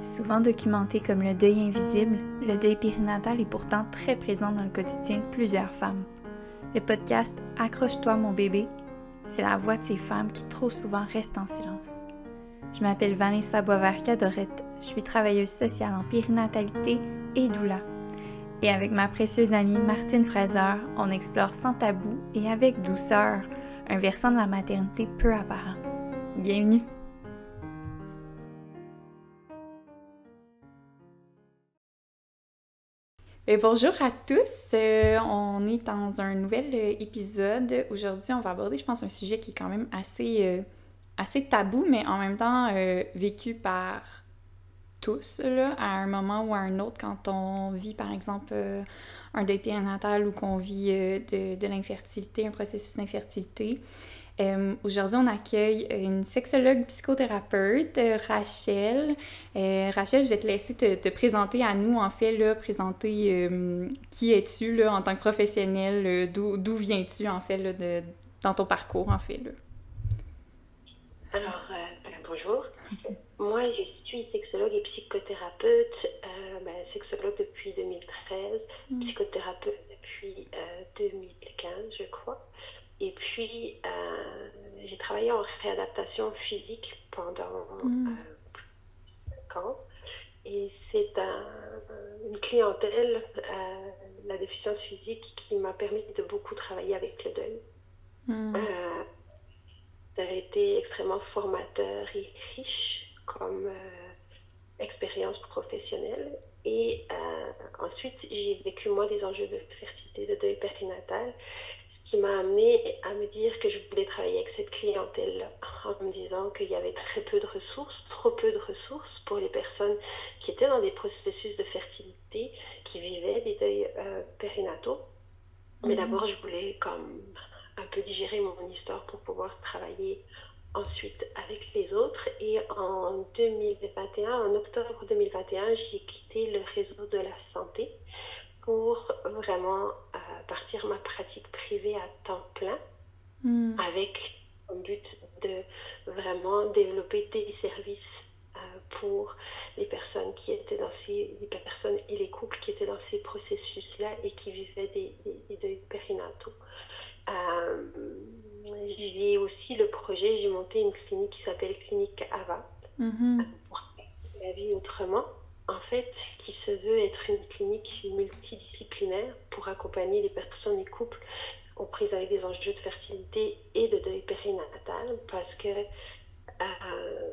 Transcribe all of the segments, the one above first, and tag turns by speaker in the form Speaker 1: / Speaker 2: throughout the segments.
Speaker 1: Souvent documenté comme le deuil invisible, le deuil périnatal est pourtant très présent dans le quotidien de plusieurs femmes. Le podcast Accroche-toi mon bébé, c'est la voix de ces femmes qui trop souvent restent en silence. Je m'appelle Vanessa Boisvert-Cadorette, je suis travailleuse sociale en périnatalité et doula. Et avec ma précieuse amie Martine Fraser, on explore sans tabou et avec douceur un versant de la maternité peu apparent. Bienvenue! Bonjour à tous, euh, on est dans un nouvel euh, épisode. Aujourd'hui, on va aborder, je pense, un sujet qui est quand même assez, euh, tabou, mais en même temps vécu par tous, à un moment ou à un autre, quand on vit, par exemple, un deuil périnatal ou qu'on vit de l'infertilité, un processus d'infertilité. Euh, aujourd'hui, on accueille une sexologue psychothérapeute, euh, Rachel. Euh, Rachel, je vais te laisser te, présenter à nous, en fait, là, présenter qui es-tu en tant que professionnelle, d'où viens-tu, en fait, là, de, dans ton parcours, en fait. Là?
Speaker 2: Alors, ben, bonjour. Moi, je suis sexologue et psychothérapeute, ben, sexologue depuis 2013, mm. psychothérapeute depuis 2015, je crois. Et puis, euh, j'ai travaillé en réadaptation physique pendant mm. euh, cinq ans. Et c'est une clientèle, euh, la déficience physique, qui m'a permis de beaucoup travailler avec le deuil. Mm. ça a été extrêmement formateur et riche comme expérience professionnelle. Et euh, ensuite, j'ai vécu moi des enjeux de fertilité, de deuil périnatal, ce qui m'a amené à me dire que je voulais travailler avec cette clientèle en me disant qu'il y avait très peu de ressources, trop peu de ressources pour les personnes qui étaient dans des processus de fertilité, qui vivaient des deuils euh, périnataux. Mais mhm. d'abord, je voulais comme un peu digérer mon histoire pour pouvoir travailler ensuite avec les autres. Et en 2021, en octobre 2021, j'ai quitté le réseau de la santé pour vraiment euh, partir ma pratique privée à temps plein hmm. avec un but de vraiment développer des services euh, pour les personnes qui étaient dans ces les personnes et les couples qui étaient dans ces processus là et qui vivaient des, des, deuils périnataux. Euh, j'ai aussi le projet, j'ai monté une clinique qui s'appelle Clinique Ava, mm-hmm. pour la vie autrement, en fait, qui se veut être une clinique multidisciplinaire pour accompagner les personnes et couples en prise avec des enjeux de fertilité et de deuil périnatal, parce que euh,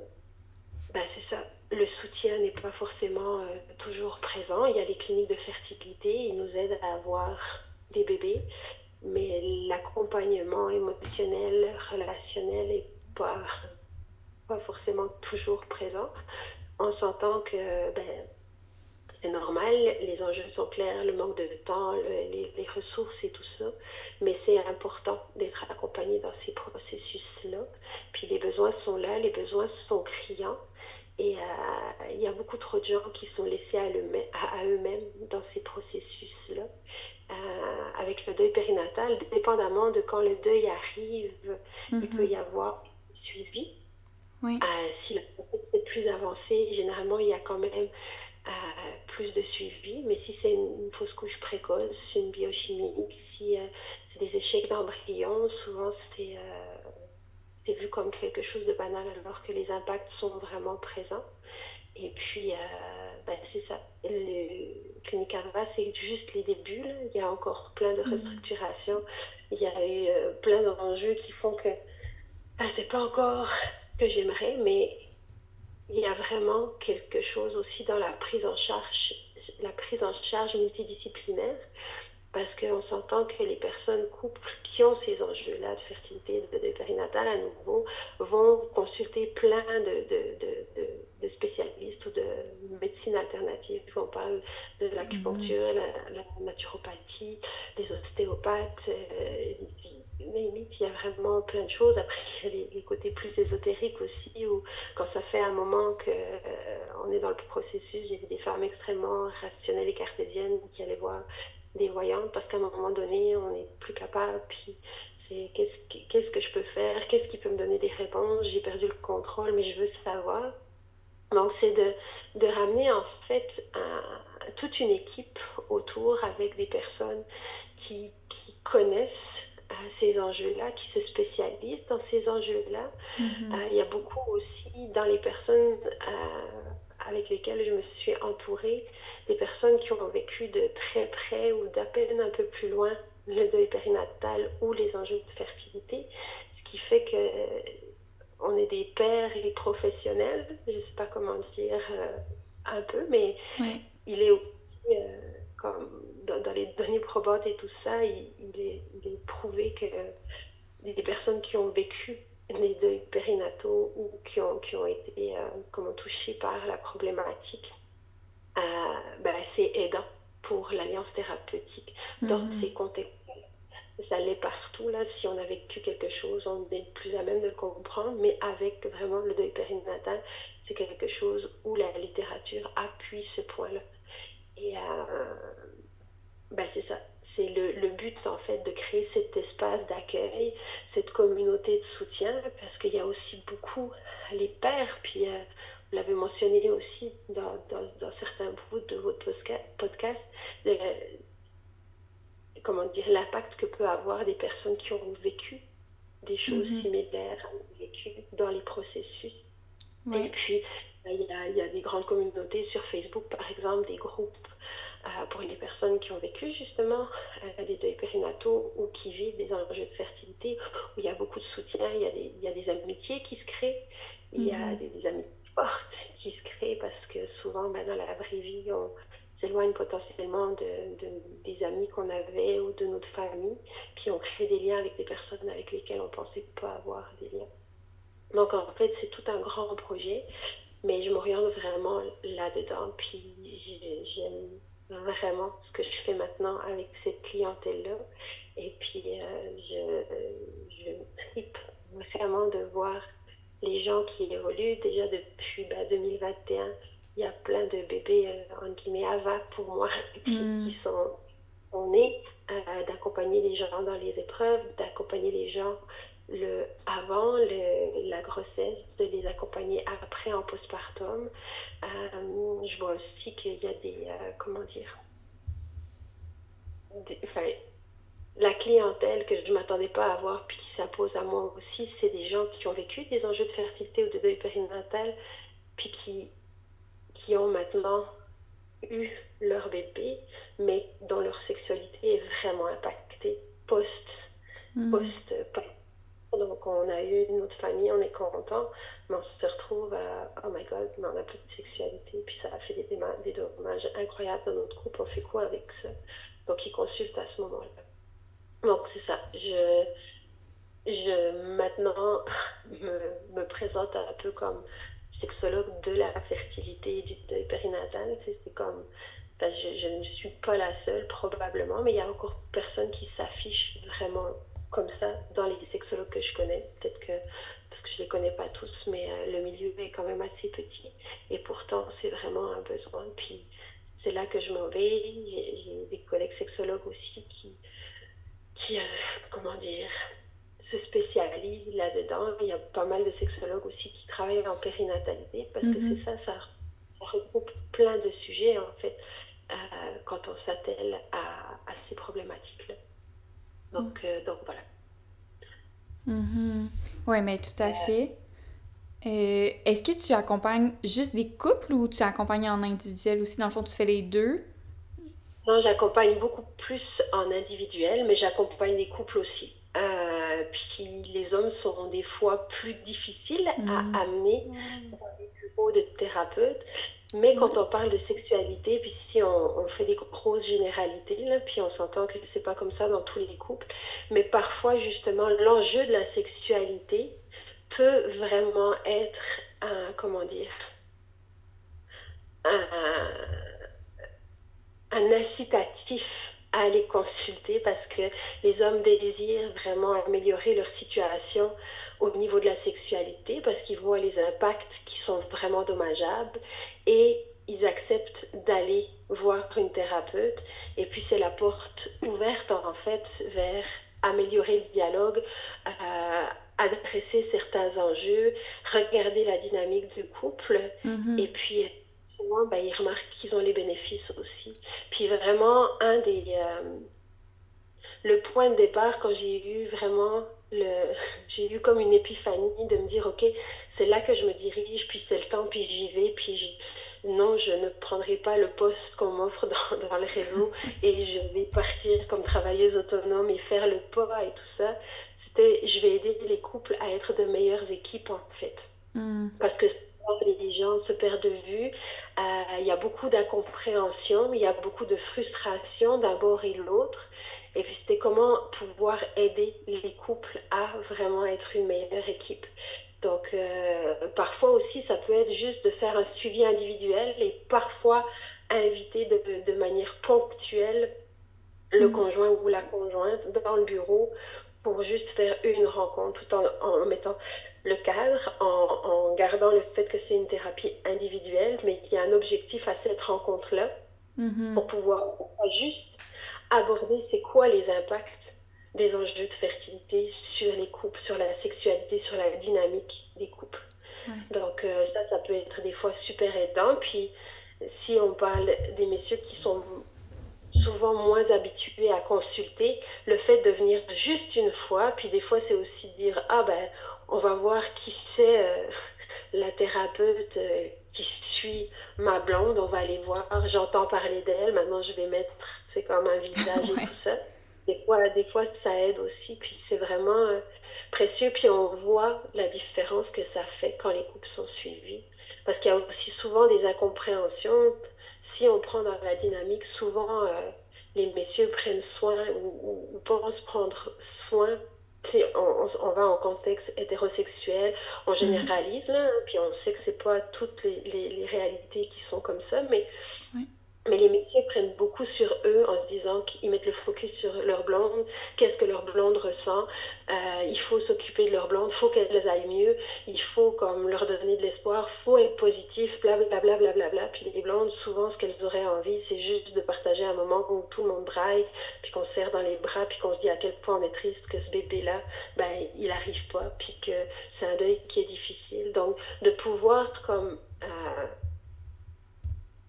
Speaker 2: ben, c'est ça, le soutien n'est pas forcément euh, toujours présent. Il y a les cliniques de fertilité, ils nous aident à avoir des bébés, mais l'accompagnement émotionnel, relationnel n'est pas, pas forcément toujours présent. On s'entend que ben, c'est normal, les enjeux sont clairs, le manque de temps, les, les, ressources et tout ça, mais c'est important d'être accompagné dans ces processus-là. Puis les besoins sont là, les besoins sont criants. Et euh, il y a beaucoup trop de gens qui sont laissés à, eux-mêmes dans ces processus-là. Euh, avec le deuil périnatal, dépendamment de quand le deuil arrive, il mhm. peut y avoir suivi. Oui. Euh, si la est plus avancée, généralement, il y a quand même plus de suivi. Mais si c'est une, fausse couche précoce, une biochimie, si c'est des échecs d'embryon, souvent c'est c'est vu comme quelque chose de banal alors que les impacts sont vraiment présents. Et puis, euh, ben, c'est ça. Le Clinique Arva, c'est juste les débuts. Il y a encore plein de mm. restructurations. Il y a eu euh, plein d'enjeux qui font que ben, c'est pas encore ce que j'aimerais, mais il y a vraiment quelque chose aussi dans la prise en charge, la prise en charge multidisciplinaire parce qu'on s'entend que les personnes couples qui ont ces enjeux-là de fertilité, de, de, périnatal à nouveau, vont consulter plein de, de, de, spécialistes ou de médecine alternative. On parle de l'acupuncture, mm-hmm. la, naturopathie, les ostéopathes. Euh, il y a vraiment plein de choses. Après, il y a les, côtés plus ésotériques aussi, où quand ça fait un moment qu'on euh, est dans le processus, j'ai vu des femmes extrêmement rationnelles et cartésiennes qui allaient voir des voyants parce qu'à un moment donné, on n'est plus capable. Puis c'est qu'est-ce, qu'est-ce que je peux faire Qu'est-ce qui peut me donner des réponses J'ai perdu le contrôle, mais je veux savoir. Donc, c'est de, de, ramener en fait toute une équipe autour avec des personnes qui, qui connaissent euh, ces enjeux-là, qui se spécialisent dans ces enjeux-là. Mm-hmm. Euh, il y a beaucoup aussi dans les personnes euh, avec lesquelles je me suis entourée, des personnes qui ont vécu de très près ou d'à peine un peu plus loin le deuil périnatal ou les enjeux de fertilité, ce qui fait que on est des pères et professionnels, je ne sais pas comment dire un peu, mais il est aussi comme dans, les données probantes et tout ça, il, est, prouvé que les personnes qui ont vécu les deuils périnataux ou qui ont, qui ont été euh, comment, touchées par la problématique, euh, ben, c'est aidant pour l'alliance thérapeutique dans mhm. ces contextes. Ça l'est partout, là. Si on a vécu quelque chose, on est plus à même de le comprendre, mais avec vraiment le deuil périnatal, c'est quelque chose où la littérature appuie ce point-là. Et euh, ben c'est ça, c'est le, le, but en fait de créer cet espace d'accueil, cette communauté de soutien, parce qu'il y a aussi beaucoup les pères, puis euh, vous l'avez mentionné aussi dans, dans, dans, certains bouts de votre podcast, le, comment dire, l'impact que peut avoir des personnes qui ont vécu des choses mm-hmm. similaires, vécu dans les processus. Et puis, il y, a, il y, a, des grandes communautés sur Facebook, par exemple, des groupes euh, pour les personnes qui ont vécu justement euh, des deuils périnataux ou qui vivent des enjeux de fertilité, où il y a beaucoup de soutien, il y a des, il y a des amitiés qui se créent, il y a mhm. des, des, amitiés fortes qui se créent parce que souvent ben, dans la vraie vie, on s'éloigne potentiellement de, de, des amis qu'on avait ou de notre famille, puis on crée des liens avec des personnes avec lesquelles on pensait pas avoir des liens. Donc en fait, c'est tout un grand projet, mais je m'oriente vraiment là-dedans, puis j'aime vraiment ce que je fais maintenant avec cette clientèle-là. Et puis, euh, je, je tripe vraiment de voir les gens qui évoluent. Déjà depuis 2021, bah, il y a plein de bébés, euh, en guillemets, AVA pour moi, qui, mm. qui sont nés, euh, d'accompagner les gens dans les épreuves, d'accompagner les gens le, avant le, la grossesse, de les accompagner après en postpartum. Euh, je vois aussi qu'il y a des, euh, comment dire, la clientèle que je ne m'attendais pas à avoir, puis qui s'impose à moi aussi, c'est des gens qui ont vécu des enjeux de fertilité ou de deuil périnatal, puis qui, qui ont maintenant eu leur bébé, mais dont leur sexualité est vraiment impactée post, mm. post, post donc, on a eu une autre famille, on est content, mais on se retrouve à oh my god, mais on n'a plus de sexualité. Puis ça a fait des, dommages incroyables dans notre couple. On fait quoi avec ça? Donc, ils consultent à ce moment-là. Donc, c'est ça. Je, je maintenant me, présente un peu comme sexologue de la fertilité et du deuil périnatal. C'est comme. je, je ne suis pas la seule, probablement, mais il y a encore personne qui s'affiche vraiment comme ça dans les sexologues que je connais. Peut-être que, parce que je ne les connais pas tous, mais euh, le milieu est quand même assez petit. Et pourtant, c'est vraiment un besoin. Puis c'est là que je m'en vais. J'ai des collègues sexologues aussi qui, qui euh, comment dire, se spécialisent là-dedans. Il y a pas mal de sexologues aussi qui travaillent en périnatalité parce que c'est mm-hmm. ça, ça regroupe plein de sujets en fait euh, quand on s'attelle à, à ces problématiques-là. Donc, euh, donc voilà.
Speaker 1: Mm-hmm. Oui, mais tout à fait. Euh, est-ce que tu accompagnes juste des couples ou tu accompagnes en individuel aussi? Dans le fond, tu fais les deux?
Speaker 2: Non, j'accompagne beaucoup plus en individuel, mais j'accompagne des couples aussi. Euh, puis les hommes seront des fois plus difficiles à mm. amener dans les bureaux de thérapeutes. Mais quand on parle de sexualité, puis si on, fait des grosses généralités, puis on s'entend que c'est pas comme ça dans tous les couples, mais parfois justement l'enjeu de la sexualité peut vraiment être un, comment dire, un incitatif à aller consulter parce que les hommes désirent vraiment améliorer leur situation au niveau de la sexualité parce qu'ils voient les impacts qui sont vraiment dommageables et ils acceptent d'aller voir une thérapeute et puis c'est la porte ouverte en fait vers améliorer le dialogue, euh, adresser certains enjeux, regarder la dynamique du couple,
Speaker 1: Mhm.
Speaker 2: et puis souvent, ben, ils remarquent qu'ils ont les bénéfices aussi. Puis vraiment, un des... euh, le point de départ, quand j'ai eu vraiment le... J'ai eu comme une épiphanie de me dire, OK, c'est là que je me dirige, puis c'est le temps, puis j'y vais, puis j'y- non, je ne prendrai pas le poste qu'on m'offre dans, dans le réseau et je vais partir comme travailleuse autonome et faire le pas et tout ça. C'était, je vais aider les couples à être de meilleures équipes, en fait.
Speaker 1: Mm.
Speaker 2: Parce que les gens se perdent de vue. Euh, il y a beaucoup d'incompréhension, il y a beaucoup de frustration d'un bord et l'autre. Et puis, c'était comment pouvoir aider les couples à vraiment être une meilleure équipe. Donc, euh, parfois aussi, ça peut être juste de faire un suivi individuel et parfois inviter de, de manière ponctuelle le
Speaker 1: Mm.
Speaker 2: conjoint ou la conjointe dans le bureau pour juste faire une rencontre tout en, en mettant le cadre, en, en gardant le fait que c'est une thérapie individuelle, mais qu'il y a un objectif à cette rencontre-là
Speaker 1: Mhm.
Speaker 2: pour pouvoir juste aborder c'est quoi les impacts des enjeux de fertilité sur les couples, sur la sexualité, sur la dynamique des couples?
Speaker 1: Ouais.
Speaker 2: Donc euh, ça, ça peut être des fois super aidant. Puis si on parle des messieurs qui sont souvent moins habitués à consulter, le fait de venir juste une fois, puis des fois c'est aussi dire, ah ben, on va voir qui c'est euh, la thérapeute euh, qui suit ma blonde, on va aller voir, j'entends parler d'elle, maintenant je vais mettre, c'est comme un visage
Speaker 1: Ouais.
Speaker 2: et tout ça. Des fois, des fois ça aide aussi, puis c'est vraiment euh, précieux, puis on voit la différence que ça fait quand les couples sont suivis. Parce qu'il y a aussi souvent des incompréhensions. Si on prend dans la dynamique, souvent euh, les messieurs prennent soin ou, ou- ou pensent prendre soin. Si on, va en contexte hétérosexuel, on
Speaker 1: Mhm.
Speaker 2: généralise là, hein, puis on sait que c'est pas toutes les, les- les réalités qui sont comme ça, mais. Mais les messieurs prennent beaucoup sur eux en se disant qu'ils mettent le focus sur leur blonde, qu'est-ce que leur blonde ressent, euh, il faut s'occuper de leur blonde, faut qu'elles aillent mieux, il faut comme leur donner de l'espoir, faut être positif, blablabla, bla, bla, bla. Puis les blondes, souvent, ce qu'elles auraient envie, c'est juste de partager un moment où tout le monde braille, puis qu'on se serre dans les bras, puis qu'on se dit à quel point on est triste que ce bébé-là, ben, il arrive pas, puis que c'est un deuil qui est difficile. Donc, de pouvoir comme... euh,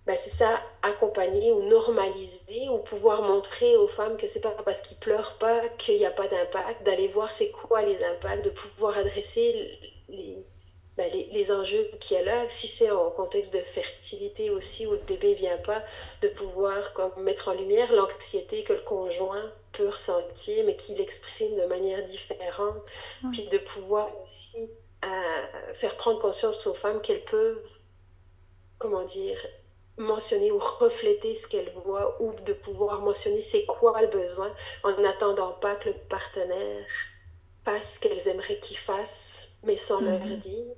Speaker 2: ben c'est ça, accompagner ou normaliser ou pouvoir montrer aux femmes que c'est pas parce qu'ils pleurent pas qu'il n'y a pas d'impact, d'aller voir c'est quoi les impacts, de pouvoir adresser les, ben les, les enjeux qu'il y a là, si c'est en contexte de fertilité aussi où le bébé vient pas, de pouvoir comme mettre en lumière l'anxiété que le conjoint peut ressentir mais qu'il exprime de manière différente, puis de pouvoir aussi euh, faire prendre conscience aux femmes qu'elles peuvent, comment dire, mentionner ou refléter ce qu'elles voient ou de pouvoir mentionner c'est quoi le besoin en n'attendant pas que le partenaire fasse ce qu'elles aimeraient qu'il fasse, mais sans leur
Speaker 1: Mhm.
Speaker 2: dire.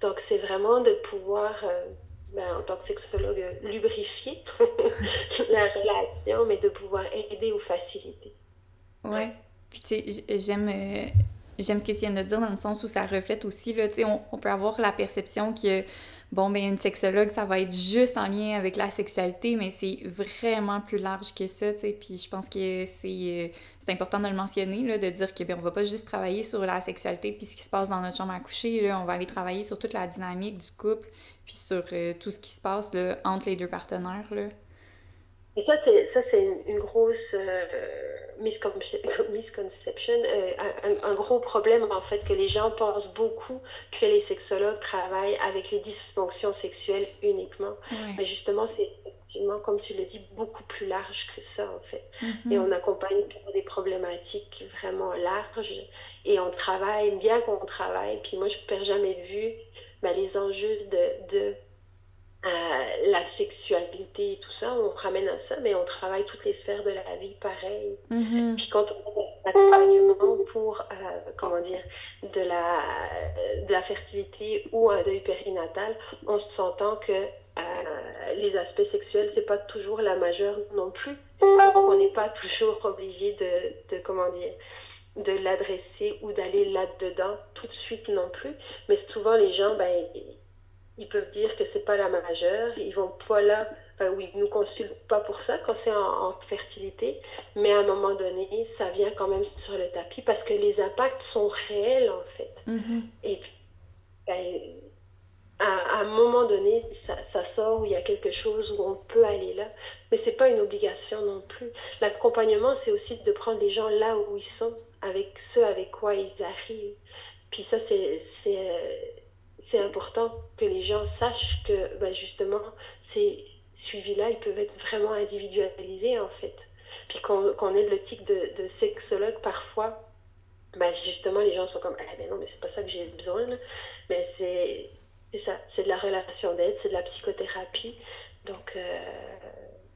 Speaker 2: Donc, c'est vraiment de pouvoir, euh, ben, en tant que sexologue, lubrifier la relation, mais de pouvoir aider ou faciliter.
Speaker 1: Ouais. Puis tu sais, j'aime euh, j'aime ce que tu viens de dire dans le sens où ça reflète aussi là, tu sais, on, on peut avoir la perception que bon ben une sexologue ça va être juste en lien avec la sexualité, mais c'est vraiment plus large que ça, tu sais. Puis je pense que c'est euh, important de le mentionner là, de dire que ben on va pas juste travailler sur la sexualité puis ce qui se passe dans notre chambre à coucher là, on va aller travailler sur toute la dynamique du couple puis sur euh, tout ce qui se passe là, entre les deux partenaires là.
Speaker 2: Et ça, c'est ça, c'est une, une grosse euh, misconception, euh, un, un gros problème en fait que les gens pensent beaucoup que les sexologues travaillent avec les dysfonctions sexuelles uniquement. Mais justement, c'est effectivement, comme tu le dis, beaucoup plus large que ça en fait. Et
Speaker 1: Mhm.
Speaker 2: on accompagne pour des problématiques vraiment larges et on travaille, bien qu'on travaille, puis moi je perds jamais de vue ben, les enjeux de, de euh, la sexualité et tout ça, on ramène à ça, mais on travaille toutes les sphères de la vie pareil.
Speaker 1: Mhm.
Speaker 2: Puis quand on a un accompagnement pour, euh, comment dire, de la, de la fertilité ou un deuil périnatal, on s'entend que euh, les aspects sexuels, c'est pas toujours la majeure non plus. Donc on n'est pas toujours obligé de, de, comment dire, de l'adresser ou d'aller là-dedans tout de suite non plus. Mais souvent, les gens, ben, ils peuvent dire que c'est pas la majeure, ils vont pas là, enfin oui, ils nous consultent pas pour ça quand c'est en, fertilité, mais à un moment donné, ça vient quand même sur le tapis parce que les impacts sont réels en fait.
Speaker 1: Mm-hmm.
Speaker 2: Et puis, ben, à, un moment donné, ça, ça, sort où il y a quelque chose où on peut aller là, mais c'est pas une obligation non plus. L'accompagnement, c'est aussi de prendre les gens là où ils sont, avec ceux avec quoi ils arrivent. Puis ça, c'est c'est important que les gens sachent que ben justement, ces suivis-là, ils peuvent être vraiment individualisés en fait. Puis qu'on ait le tic de, de sexologue parfois, ben justement, les gens sont comme, eh ben non, mais c'est pas ça que j'ai besoin. Mais c'est c'est ça, c'est de la relation d'aide, c'est de la psychothérapie. Donc, euh,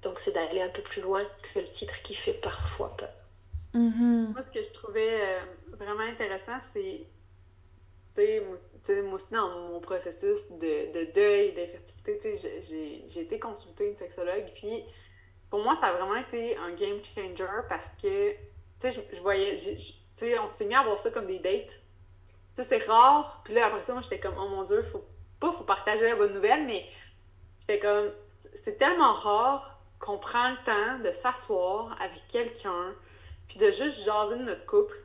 Speaker 2: donc c'est d'aller un peu plus loin que le titre qui fait parfois peur.
Speaker 1: Mm-hmm.
Speaker 3: Moi, ce que je trouvais euh, vraiment intéressant, c'est, tu sais, moi aussi, dans mon processus de, de deuil, d'infertilité, j'ai été consultée une sexologue, puis pour moi, ça a vraiment été un game changer parce que, tu sais, je, voyais, tu on s'est mis à voir ça comme des dates. Tu sais, c'est rare, puis là, après ça, moi, j'étais comme, oh mon Dieu, faut pas faut partager la bonne nouvelle, mais je fais comme, c'est tellement rare qu'on prend le temps de s'asseoir avec quelqu'un, puis de juste jaser de notre couple.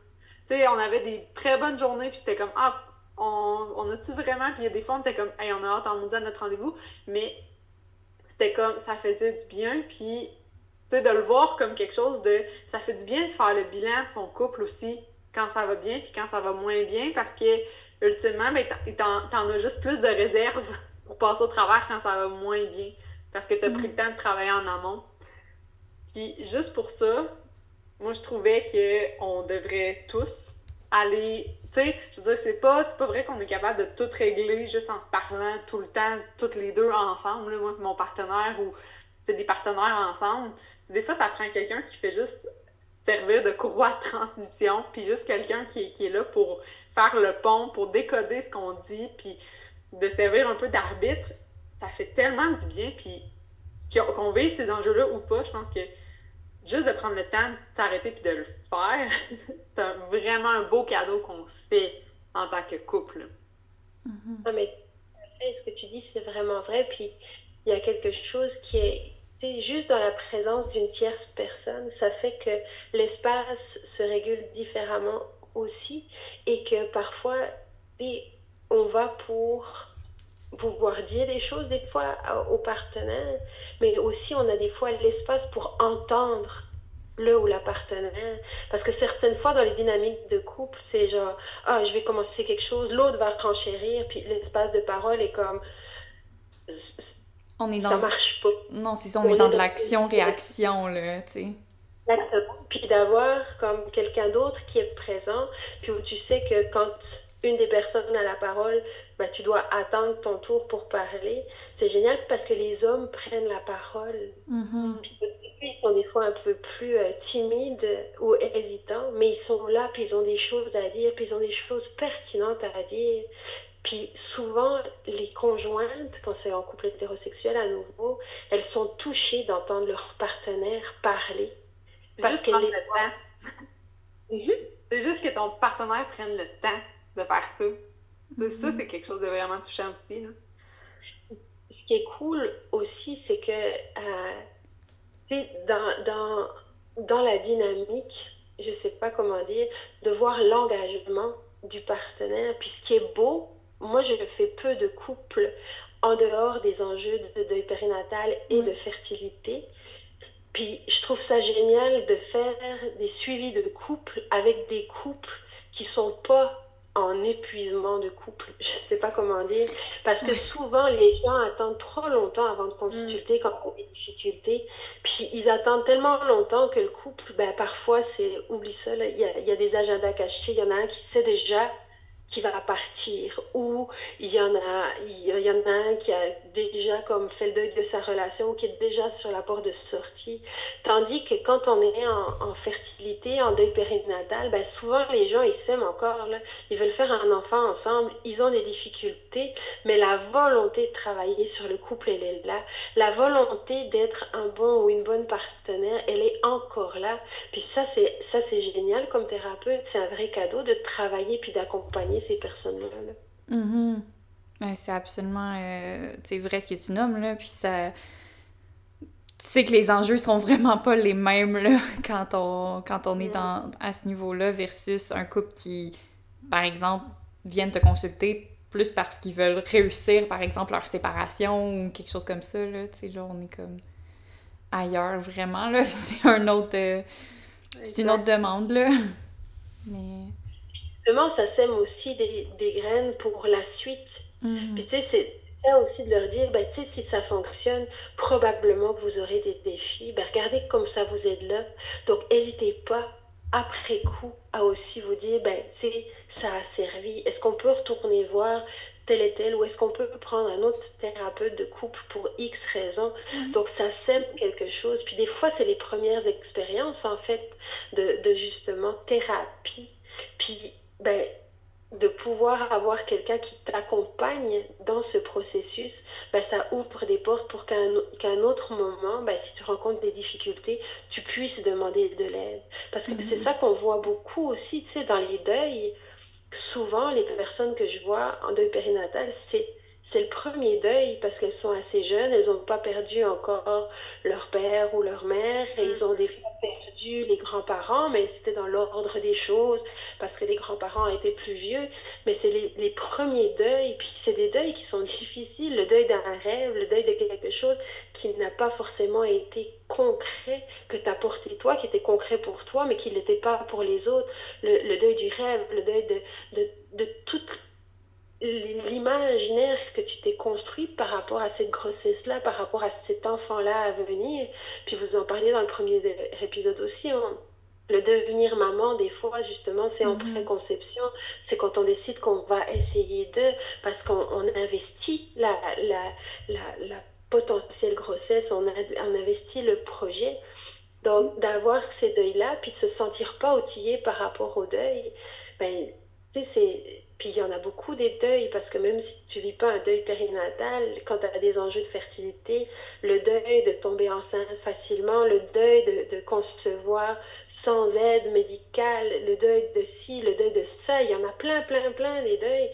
Speaker 3: Tu sais, on avait des très bonnes journées, puis c'était comme, ah, on, on a-tu vraiment? Puis il y a des fois, on était comme, hey, on a hâte en à notre rendez-vous, mais c'était comme, ça faisait du bien, puis, tu sais, de le voir comme quelque chose de, ça fait du bien de faire le bilan de son couple aussi, quand ça va bien, puis quand ça va moins bien, parce que ultimement, ben, t'en as juste plus de réserves pour passer au travers quand ça va moins bien. Parce que t'as pris le temps de travailler en amont. Puis juste pour ça, moi je trouvais qu'on devrait tous aller. Tu sais, je veux dire, c'est pas, pas vrai qu'on est capable de tout régler juste en se parlant tout le temps, toutes les deux ensemble, moi et mon partenaire ou des partenaires ensemble. des fois, ça prend quelqu'un qui fait juste servir de courroie de transmission, puis juste quelqu'un qui, qui, est là pour faire le pont, pour décoder ce qu'on dit, puis de servir un peu d'arbitre, ça fait tellement du bien, puis qu'on vive ces enjeux-là ou pas, je pense que juste de prendre le temps de s'arrêter puis de le faire, c'est vraiment un beau cadeau qu'on se fait en tant que couple.
Speaker 2: Mm mais ce que tu dis, c'est vraiment vrai, puis il y a quelque chose qui est juste dans la présence d'une tierce personne, ça fait que l'espace se régule différemment aussi et que parfois on va pour pouvoir dire des choses des fois au partenaire, mais aussi on a des fois l'espace pour entendre le ou la partenaire. Parce que certaines fois, dans les dynamiques de couple, c'est genre, ah, je vais commencer quelque chose, l'autre va renchérir, puis l'espace de parole est comme,
Speaker 1: on est
Speaker 2: dans... Ça marche pas.
Speaker 1: Non, c'est ça, on, est dans de l'action-réaction, là, tu sais.
Speaker 2: Puis d'avoir comme quelqu'un d'autre qui est présent, puis où tu sais que quand une des personnes a la parole, ben, tu dois attendre ton tour pour parler. C'est génial parce que les hommes prennent la parole.
Speaker 1: Mm-hmm.
Speaker 2: Puis ils sont des fois un peu plus euh, timides ou hésitants, mais ils sont là, puis ils ont des choses à dire, puis ils ont des choses pertinentes à dire. Puis souvent, les conjointes, quand c'est en couple hétérosexuel à nouveau, elles sont touchées d'entendre leur partenaire parler.
Speaker 3: Parce qu'elle est... le temps. Mhm. C'est juste que ton partenaire prenne le temps de faire ça. Ça, mhm. c'est quelque chose de vraiment touchant aussi. Là.
Speaker 2: Ce qui est cool aussi, c'est que euh, dans, dans, dans la dynamique, je sais pas comment dire, de voir l'engagement du partenaire. Puis ce qui est beau, moi, je fais peu de couples en dehors des enjeux de deuil périnatal et de fertilité. Puis je trouve ça génial de faire des suivis de couples avec des couples qui sont pas en épuisement de couple, je sais pas comment dire, parce que souvent les gens attendent trop longtemps avant de consulter quand ils ont des difficultés, puis ils attendent tellement longtemps que le couple, ben parfois c'est, oublie ça, il y a, y a, des agendas cachés, il y en a un qui sait déjà qui va partir ou il y en a il y en a un qui a déjà comme fait le deuil de sa relation qui est déjà sur la porte de sortie. Tandis que quand on est en, fertilité en deuil périnatal ben souvent les gens ils s'aiment encore là. Ils veulent faire un enfant ensemble. Ils ont des difficultés mais la volonté de travailler sur le couple elle est là. La volonté d'être un bon ou une bonne partenaire elle est encore là. Puis ça c'est ça c'est génial comme thérapeute. C'est un vrai cadeau de travailler puis d'accompagner ces personnes-là.
Speaker 1: Mm-hmm. c'est absolument euh, vrai ce que tu nommes, là, puis ça... Tu sais que les enjeux sont vraiment pas les mêmes, là, quand on, quand on est dans, à ce niveau-là, versus un couple qui, par exemple, viennent te consulter plus parce qu'ils veulent réussir, par exemple, leur séparation ou quelque chose comme ça, là, tu sais, là, on est comme ailleurs, vraiment, là, c'est un autre... Euh, c'est une autre demande, là. Mais...
Speaker 2: Justement, ça sème aussi des, des graines pour la suite. Mhm. Puis tu sais, c'est ça aussi de leur dire, ben, tu sais, si ça fonctionne, probablement que vous aurez des défis. Ben, regardez comme ça vous aide là. Donc, n'hésitez pas, après coup, à aussi vous dire, ben, tu sais, ça a servi. Est-ce qu'on peut retourner voir tel et tel, ou est-ce qu'on peut prendre un autre thérapeute de couple pour X raisons? Mhm. Donc ça sème quelque chose. Puis des fois, c'est les premières expériences, en fait, de, de justement thérapie. Puis, ben, de pouvoir avoir quelqu'un qui t'accompagne dans ce processus, ben, ça ouvre des portes pour qu'à un, autre moment, ben, si tu rencontres des difficultés, tu puisses demander de l'aide. Parce que c'est mhm. ça qu'on voit beaucoup aussi, tu sais, dans les deuils souvent, les personnes que je vois en deuil périnatal, c'est c'est le premier deuil parce qu'elles sont assez jeunes, elles n'ont pas perdu encore leur père ou leur mère, et ils ont des fois perdu les grands-parents, mais c'était dans l'ordre des choses parce que les grands-parents étaient plus vieux. Mais c'est les, les, premiers deuils, puis c'est des deuils qui sont difficiles, le deuil d'un rêve, le deuil de quelque chose qui n'a pas forcément été concret que tu as porté toi, qui était concret pour toi, mais qui ne l'était pas pour les autres. Le, le, deuil du rêve, le deuil de, de, de toute l'imaginaire que tu t'es construit par rapport à cette grossesse-là, par rapport à cet enfant-là à venir. Puis vous en parliez dans le premier épisode aussi. Hein. Le devenir maman, des fois, justement, c'est en mm-hmm. préconception. C'est quand on décide qu'on va essayer de, parce qu'on investit la, la, la, la, potentielle grossesse, on, on investit le projet. Donc, d'avoir ces deuils-là, puis de se sentir pas outillé par rapport au deuil, ben, tu sais, c'est puis il y en a beaucoup des deuils, parce que même si tu vis pas un deuil périnatal, quand tu as des enjeux de fertilité, le deuil de tomber enceinte facilement, le deuil de, de, concevoir sans aide médicale, le deuil de ci, le deuil de ça, il y en a plein, plein, plein des deuils.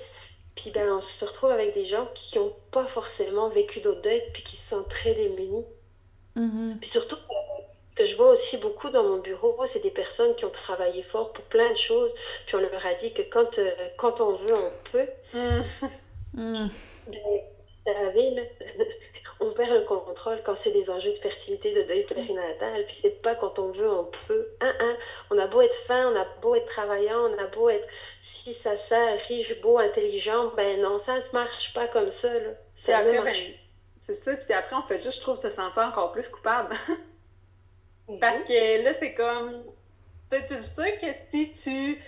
Speaker 2: Puis ben, on se retrouve avec des gens qui n'ont pas forcément vécu d'autres deuils, puis qui sont très démunis. Mm-hmm. Puis surtout, que je vois aussi beaucoup dans mon bureau, c'est des personnes qui ont travaillé fort pour plein de choses, puis on leur a dit que quand, euh, quand on veut, on peut. Mm. Mm. Ben, vous savez, on perd le contrôle quand c'est des enjeux de fertilité, de deuil périnatal, puis c'est pas quand on veut, on peut. On a beau être fin, on a beau être travaillant, on a beau être si ça, ça, riche, beau, intelligent, ben non, ça ne marche pas comme ça. Là. Ça
Speaker 3: ben, c'est ça, puis après, on fait juste, je trouve, se sentir encore plus coupable. Parce que là, c'est comme. Tu le sais que si tu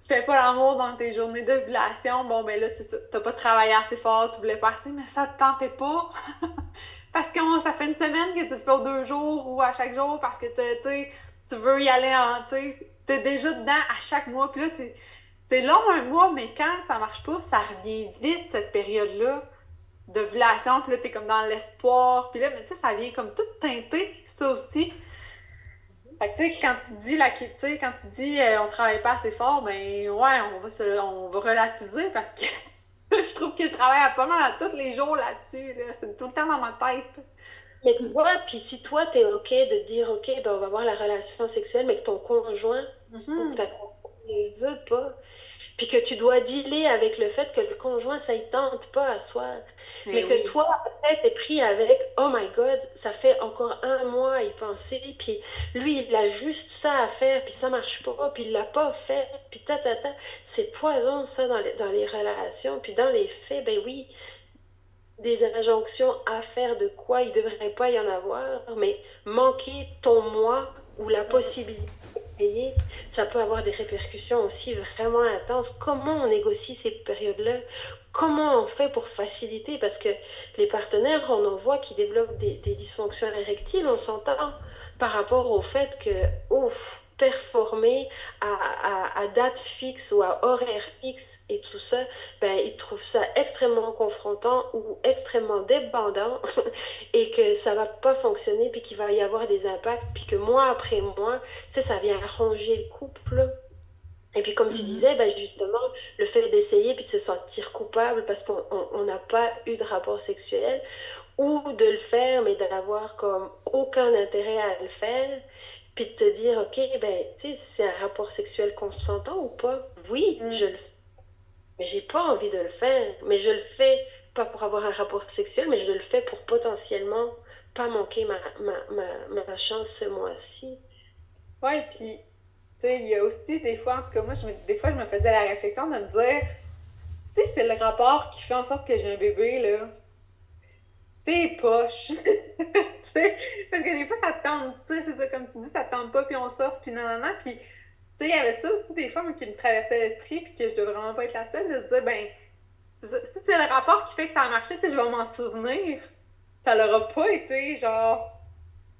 Speaker 3: fais pas l'amour dans tes journées d'ovulation, bon, ben là, c'est ça. T'as pas travaillé assez fort, tu voulais passer, mais ça te tentait pas. parce que ça fait une semaine que tu le fais aux deux jours ou à chaque jour parce que tu veux y aller en. Tu t'es déjà dedans à chaque mois. Puis là, c'est long un mois, mais quand ça marche pas, ça revient vite, cette période-là d'ovulation. Puis là, t'es comme dans l'espoir. Puis là, mais tu sais, ça vient comme tout teinté, ça aussi. Fait que, tu sais, quand tu dis, la, quand tu dis euh, on travaille pas assez fort, ben ouais, on va, se, on va relativiser parce que je trouve que je travaille à pas mal à tous les jours là-dessus. Là. C'est tout le temps dans ma tête.
Speaker 2: Mais tu vois, puis si toi, tu es OK de dire OK, ben on va voir la relation sexuelle, mais que ton conjoint mm-hmm. ne veut pas, puis que tu dois dealer avec le fait que le conjoint, ça ne tente pas à soi. Mais, que toi, peut-être, es pris avec « Oh my God, ça fait encore un mois à y penser, puis lui, il a juste ça à faire, puis ça marche pas, puis il l'a pas fait, puis ta, ta, ta. » C'est poison, ça, dans les, dans les relations. Puis dans les faits, ben oui, des injonctions à faire de quoi il devrait pas y en avoir, mais manquer ton moi ou la possibilité ça peut avoir des répercussions aussi vraiment intenses. Comment on négocie ces périodes-là? Comment on fait pour faciliter? Parce que les partenaires, on en voit qui développent des, des dysfonctions érectiles, on s'entend par rapport au fait que, ouf, performer à, à, date fixe ou à horaire fixe et tout ça, ben, ils trouvent ça extrêmement confrontant ou extrêmement débandant et que ça va pas fonctionner puis qu'il va y avoir des impacts puis que mois après mois, tu sais, ça vient arranger le couple. Et puis comme tu
Speaker 1: Mhm.
Speaker 2: disais, bah, justement, le fait d'essayer puis de se sentir coupable parce qu'on on- on n'a pas eu de rapport sexuel ou de le faire mais d'avoir comme aucun intérêt à le faire, puis de te dire, ok, ben, tu sais, c'est un rapport sexuel consentant ou pas? Oui,
Speaker 3: Mm.
Speaker 2: je le fais, mais j'ai pas envie de le faire, mais je le fais pas pour avoir un rapport sexuel, mais je le fais pour potentiellement pas manquer ma, ma, ma, ma chance ce mois-ci.
Speaker 3: Ouais, puis, tu sais, il y a aussi des fois, en tout cas, moi, je me, des fois, je me faisais la réflexion de me dire, si c'est le rapport qui fait en sorte que j'ai un bébé, là, c'est poche. sais, parce que des fois, ça te tente, tu sais, c'est ça, comme tu dis, ça te tente pas, puis on force, puis non, non, non, puis, tu sais, il y avait ça aussi des fois, qui me traversait l'esprit, puis que je devrais vraiment pas être la seule, de se dire, ben, si c'est le rapport qui fait que ça a marché, je vais m'en souvenir. Ça l'aura pas été, genre,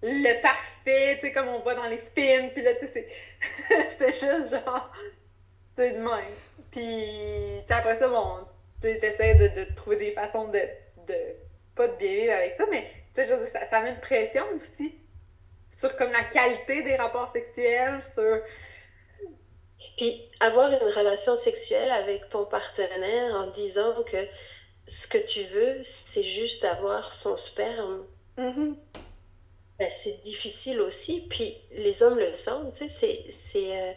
Speaker 3: le parfait, tu sais, comme on voit dans les films, puis là, tu sais, c'est juste genre, tu de même. Puis, après ça, bon, tu sais, t'essaies de, de trouver des façons de, pas de bien vivre avec ça, mais, tu sais, je veux dire, ça, ça met une pression aussi sur comme la qualité des rapports sexuels, sur...
Speaker 2: Puis avoir une relation sexuelle avec ton partenaire en disant que ce que tu veux, c'est juste avoir son sperme,
Speaker 3: Mhm.
Speaker 2: ben, c'est difficile aussi. Puis les hommes le sentent, tu sais, c'est, c'est euh,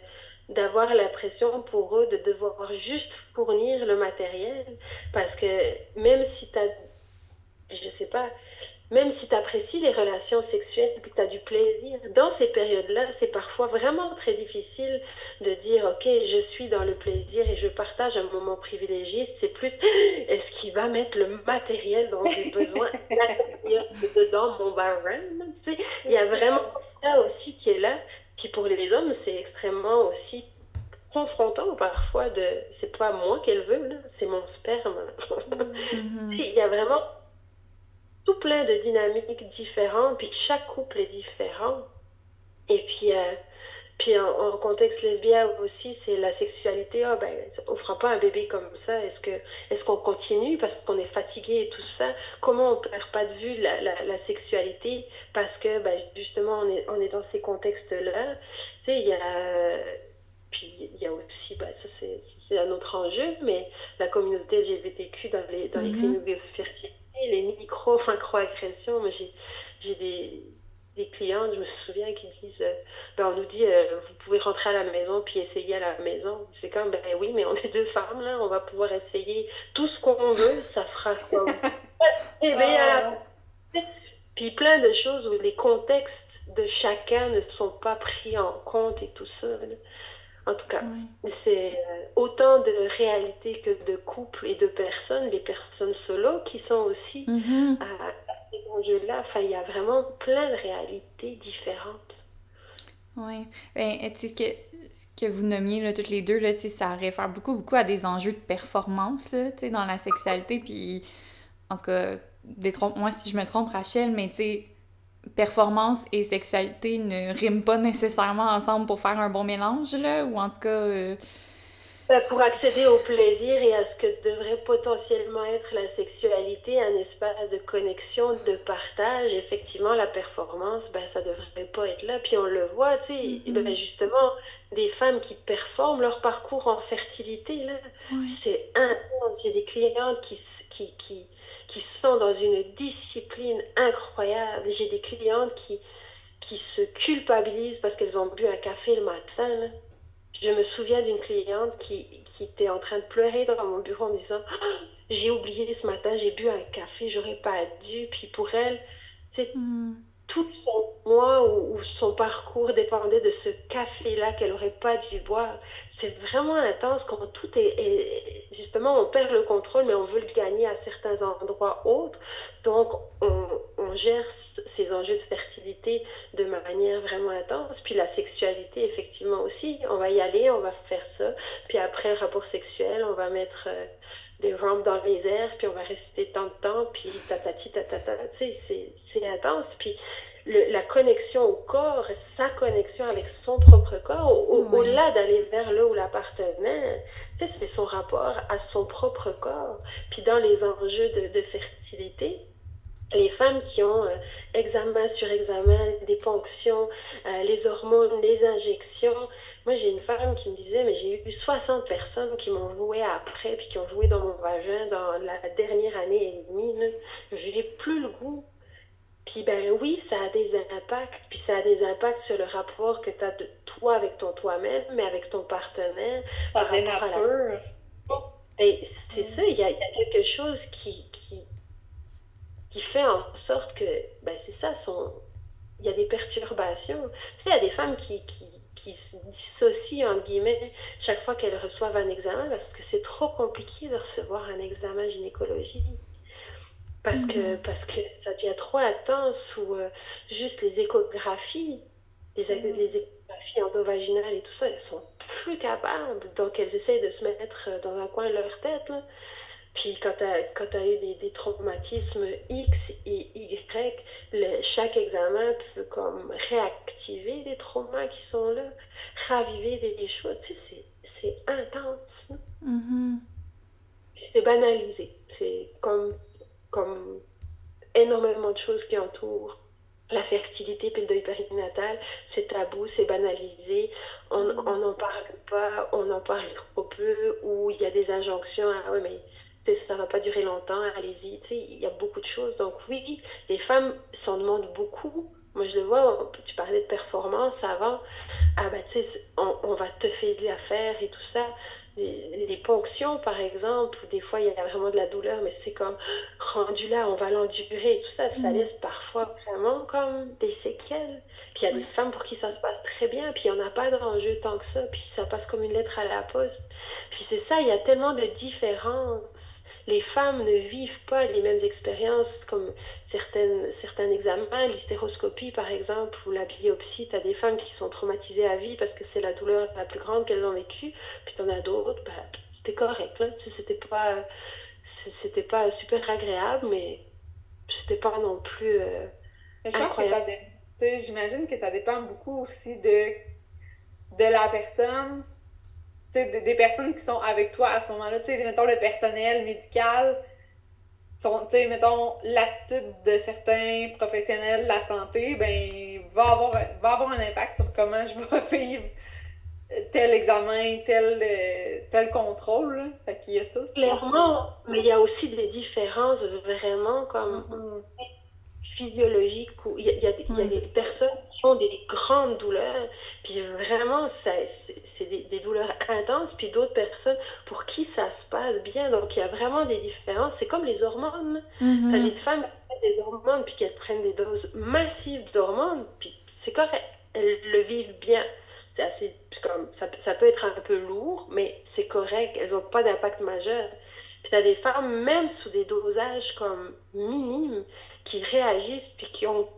Speaker 2: d'avoir l'impression pour eux de devoir juste fournir le matériel. Parce que même si t'as, je sais pas, même si tu apprécies les relations sexuelles et que tu as du plaisir, dans ces périodes-là, c'est parfois vraiment très difficile de dire, OK, je suis dans le plaisir et je partage un moment privilégié. C'est plus, est-ce qu'il va mettre le matériel dont j'ai besoin dedans mon barème? Tu sais, il y a vraiment ça aussi qui est là. Puis pour les hommes, c'est extrêmement aussi confrontant parfois de, c'est pas moi qu'elle veut, c'est mon sperme.
Speaker 1: Mhm.
Speaker 2: Tu sais, Il y a vraiment tout plein de dynamiques différentes, puis chaque couple est différent. Et puis, euh, puis en, en contexte lesbien aussi, c'est la sexualité. Ah ben, on fera pas un bébé comme ça. Est-ce que, est-ce qu'on continue parce qu'on est fatigué et tout ça? Comment on perd pas de vue la, la, la sexualité parce que ben, justement on est, on est dans ces contextes-là? Tu sais, il y a puis il y a aussi, ben, ça c'est c'est un autre enjeu, mais la communauté LGBTQ dans les, dans les
Speaker 1: Mhm.
Speaker 2: cliniques de fertilité, les micro-macro-agressions, moi j'ai j'ai des, des clientes, je me souviens, qui disent, euh, ben, on nous dit, euh, vous pouvez rentrer à la maison puis essayer à la maison. C'est comme, ben oui, mais on est deux femmes là, on va pouvoir essayer tout ce qu'on veut, ça fera comme à la puis plein de choses où les contextes de chacun ne sont pas pris en compte et tout ça. là. En tout cas, c'est euh, autant de réalités que de couples et de personnes, les personnes solo qui sont aussi
Speaker 1: Mhm.
Speaker 2: à, à ces enjeux-là. Enfin, il y a vraiment plein de réalités différentes.
Speaker 1: Ouais. Ben, tu ce que, ce que vous nommiez, là, toutes les deux, là, ça réfère beaucoup, beaucoup à des enjeux de performance, là, dans la sexualité, puis, en tout cas, détrompe-moi si je me trompe, Rachel, mais tu sais, performance et sexualité ne riment pas nécessairement ensemble pour faire un bon mélange, là, ou en tout cas... euh,
Speaker 2: Pour accéder au plaisir et à ce que devrait potentiellement être la sexualité, un espace de connexion, de partage, effectivement, la performance, ben, ça devrait pas être là. Puis on le voit, tu sais,
Speaker 1: Mhm.
Speaker 2: ben, justement, des femmes qui performent leur parcours en fertilité, là, c'est intense. J'ai des clientes qui, qui, qui, qui sont dans une discipline incroyable. J'ai des clientes qui, qui se culpabilisent parce qu'elles ont bu un café le matin, là. Je me souviens d'une cliente qui, qui était en train de pleurer dans mon bureau en me disant Ah, J'ai oublié ce matin, j'ai bu un café, j'aurais pas dû. Puis pour elle, c'est
Speaker 1: Mhm.
Speaker 2: Tout son mois ou, son parcours dépendait de ce café-là qu'elle aurait pas dû boire. C'est vraiment intense quand tout est, est- Justement, on perd le contrôle, mais on veut le gagner à certains endroits autres. Donc, on, on gère ces enjeux de fertilité de manière vraiment intense. Puis la sexualité, effectivement aussi. On va y aller, on va faire ça. Puis après le rapport sexuel, on va mettre euh, des rampes dans les airs, puis on va rester tant de temps, puis tatati tatata. Tu sais, c'est c'est intense. Puis le- la connexion au corps, sa connexion avec son propre corps, au- au-
Speaker 1: Ouais.
Speaker 2: au-delà d'aller vers le ou la partenaire, tu sais, c'est son rapport à son propre corps. Puis dans les enjeux de, de fertilité, les femmes qui ont euh, examen sur examen, des ponctions, euh, les hormones, les injections. Moi, j'ai une femme qui me disait, mais j'ai eu 60 personnes qui m'ont voué après, puis qui ont joué dans mon vagin dans la dernière année et demie. Je n'ai plus le goût. Puis ben oui, ça a des impacts, puis ça a des impacts sur le rapport que tu as de toi avec ton toi-même, mais avec ton partenaire.
Speaker 3: Par, des natures.
Speaker 2: Et c'est ça, il y, a, quelque chose qui, qui, qui fait en sorte que, ben c'est ça, son... il y a des perturbations. Tu sais, il y a des femmes qui, qui, qui se dissocient, entre guillemets, chaque fois qu'elles reçoivent un examen parce que c'est trop compliqué de recevoir un examen gynécologie. Parce, que, mm-hmm. parce que ça devient trop intense ou euh, juste les échographies, les, mm-hmm. les échographies endovaginales et tout ça, elles sont plus capables. Donc elles essayent de se mettre dans un coin de leur tête. Là. Puis quand tu as, eu des, des, traumatismes X et Y, le, chaque examen peut comme réactiver les traumas qui sont là, raviver des, choses. Tu sais, c'est intense. Mm-hmm. C'est banalisé. C'est comme, comme énormément de choses qui entourent la fertilité puis le deuil périnatal, c'est tabou, c'est banalisé, on n'en parle pas, on en parle trop peu, ou il y a des injonctions, ah ouais, mais ça va pas durer longtemps, allez-y, il y a beaucoup de choses. Donc oui, les femmes s'en demandent beaucoup. Moi, je le vois, tu parlais de performance avant. Ah ben, tu sais, on, on, va te faire de l'affaire et tout ça les ponctions, par exemple, des fois, il y a vraiment de la douleur, mais c'est comme rendu là, on va l'endurer, tout ça, ça mm. laisse parfois vraiment comme des séquelles. Puis il y a des femmes pour qui ça se passe très bien, puis il n'y en a pas d'enjeu tant que ça, puis ça passe comme une lettre à la poste. Puis c'est ça, il y a tellement de différences les femmes ne vivent pas les mêmes expériences comme certaines, certains examens, l'hystéroscopie par exemple, ou la biopsie. Tu as des femmes qui sont traumatisées à vie parce que c'est la douleur la plus grande qu'elles ont vécue, puis tu en as d'autres, ben, c'était correct. C'était pas, c'était pas super agréable, mais c'était pas non plus euh, incroyable.
Speaker 3: J'imagine que ça dépend beaucoup aussi de, de la personne des, des, personnes qui sont avec toi à ce moment-là, tu sais, mettons le personnel médical, sont, tu sais, mettons l'attitude de certains professionnels de la santé, ben, va avoir, va avoir un impact sur comment je vais vivre tel examen, tel, euh, tel contrôle. Là. Fait qu'il y a ça.
Speaker 2: Clairement, mais il y a aussi des différences vraiment comme mm-hmm. physiologiques. Il y a, il y a, il y a des personnes ont des grandes douleurs, puis vraiment, c'est des, des, douleurs intenses, puis d'autres personnes pour qui ça se passe bien. Donc, il y a vraiment des différences. C'est comme les hormones. Mm-hmm. Tu as des femmes qui prennent des hormones, puis qu'elles prennent des doses massives d'hormones, puis c'est correct. Elles le vivent bien. C'est assez, comme, ça, ça peut être un peu lourd, mais c'est correct. Elles n'ont pas d'impact majeur. Puis tu as des femmes, même sous des dosages comme minimes, qui réagissent, puis qui ont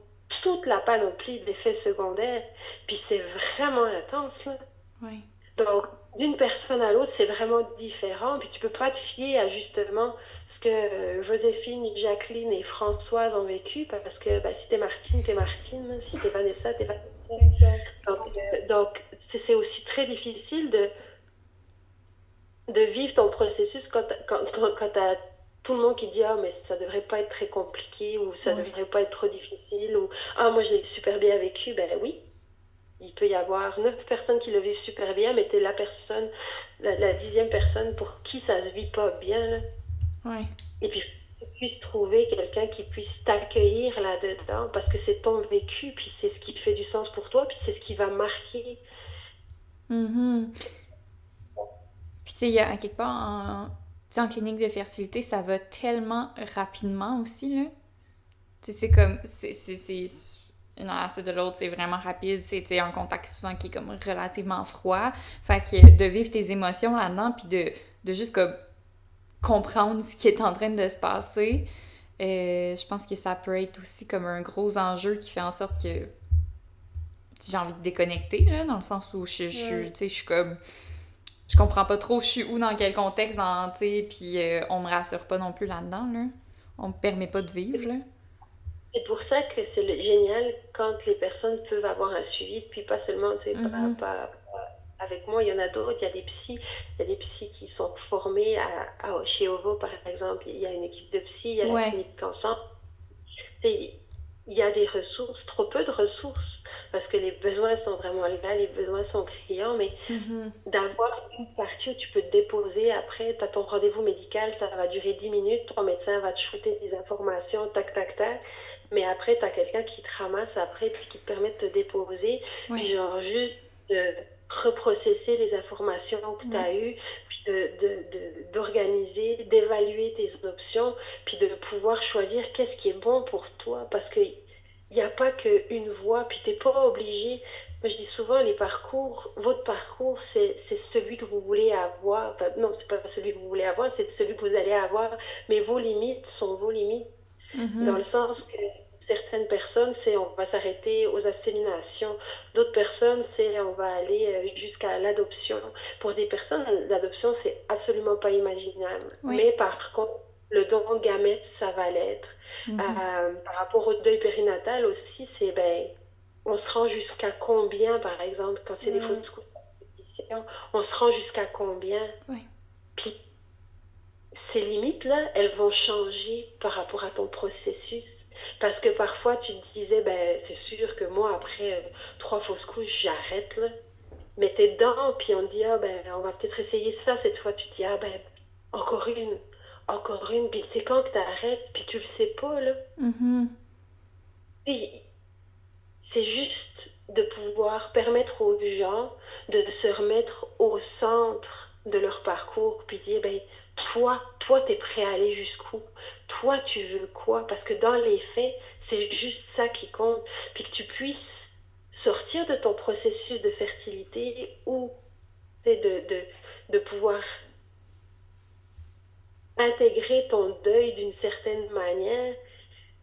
Speaker 2: toute la panoplie d'effets secondaires. Puis c'est vraiment intense, là.
Speaker 1: Oui.
Speaker 2: Donc, d'une personne à l'autre, c'est vraiment différent. Puis tu peux pas te fier à justement ce que euh, Joséphine, Jacqueline et Françoise ont vécu, parce que bah, si t'es Martine, t'es Martine. Si t'es Vanessa, t'es Vanessa. Exact. Donc, euh, c'est aussi très difficile de, de vivre ton processus quand, quand, quand, quand t'as tout le monde qui dit ah mais ça devrait pas être très compliqué ou ça devrait pas être trop difficile ou ah moi j'ai super bien vécu. Ben oui. Il peut y avoir neuf personnes qui le vivent super bien mais t'es la personne la, dixième personne pour qui ça se vit pas bien
Speaker 1: Ouais.
Speaker 2: et puis tu puisses trouver quelqu'un qui puisse t'accueillir là-dedans parce que c'est ton vécu puis c'est ce qui fait du sens pour toi puis c'est ce qui va marquer.
Speaker 1: Mm-hmm. puis tu sais il y a quelque part en en clinique de fertilité, ça va tellement rapidement aussi, là. Tu sais, c'est comme... C'est... Une à de l'autre, c'est vraiment rapide. C'est un contact souvent qui est comme relativement froid. Fait que de vivre tes émotions là-dedans, puis de, de juste comme comprendre ce qui est en train de se passer, euh, je pense que ça peut être aussi comme un gros enjeu qui fait en sorte que j'ai envie de déconnecter, là, dans le sens où je, je, je suis comme je comprends pas trop je suis où, dans quel contexte, dans, tu puis euh, on me rassure pas non plus là-dedans, là. On me permet pas de vivre, là.
Speaker 2: C'est pour ça que c'est génial quand les personnes peuvent avoir un suivi, puis pas seulement, tu sais, mm-hmm. pas, avec moi, il y en a d'autres, il y a des psys, il y a des psys qui sont formés à, chez OVO, par exemple, il y a une équipe de psy, il y a la clinique ensemble. Il y a des ressources, trop peu de ressources, parce que les besoins sont vraiment là, les besoins sont criants, mais mm-hmm. d'avoir une partie où tu peux te déposer après, tu as ton rendez-vous médical, ça va durer 10 minutes, ton médecin va te shooter des informations, tac, tac, tac, mais après, tu as quelqu'un qui te ramasse après, puis qui te permet de te déposer, puis genre juste de reprocesser les informations que tu as eues, puis d'organiser, de, de, d'évaluer tes options, puis de pouvoir choisir qu'est-ce qui est bon pour toi. Parce qu'il n'y a pas qu'une voie, puis tu n'es pas obligé. Moi, je dis souvent, les parcours, votre parcours, c'est celui que vous voulez avoir. Enfin, non, c'est pas celui que vous voulez avoir, c'est celui que vous allez avoir. Mais vos limites sont vos limites. Mm-hmm. Dans le sens que certaines personnes, c'est on va s'arrêter aux asséminations. D'autres personnes, c'est on va aller euh, jusqu'à l'adoption. Pour des personnes, l'adoption, c'est absolument pas imaginable. Mais par contre, le don de gamètes, ça va l'être. Mhm. Euh, par rapport au deuil périnatal aussi, c'est ben, on se rend jusqu'à combien, par exemple, quand c'est des fausses couches on se rend jusqu'à combien? Puis ces limites-là, elles vont changer par rapport à ton processus. Parce que parfois, tu te disais, ben, c'est sûr que moi, après euh, trois fausses couches, j'arrête, là. Mais t'es dedans, puis on te dit, ah, ben, on va peut-être essayer ça cette fois. Tu te dis, ah, ben, encore une, encore une. Puis c'est quand que t'arrêtes, puis tu le sais pas, là. Mm-hmm. C'est juste de pouvoir permettre aux gens de se remettre au centre de leur parcours, puis dire, ben, toi, toi, tu es prêt à aller jusqu'où? Toi, tu veux quoi? Parce que dans les faits, c'est juste ça qui compte. Puis que tu puisses sortir de ton processus de fertilité ou de, de, de pouvoir intégrer ton deuil d'une certaine manière,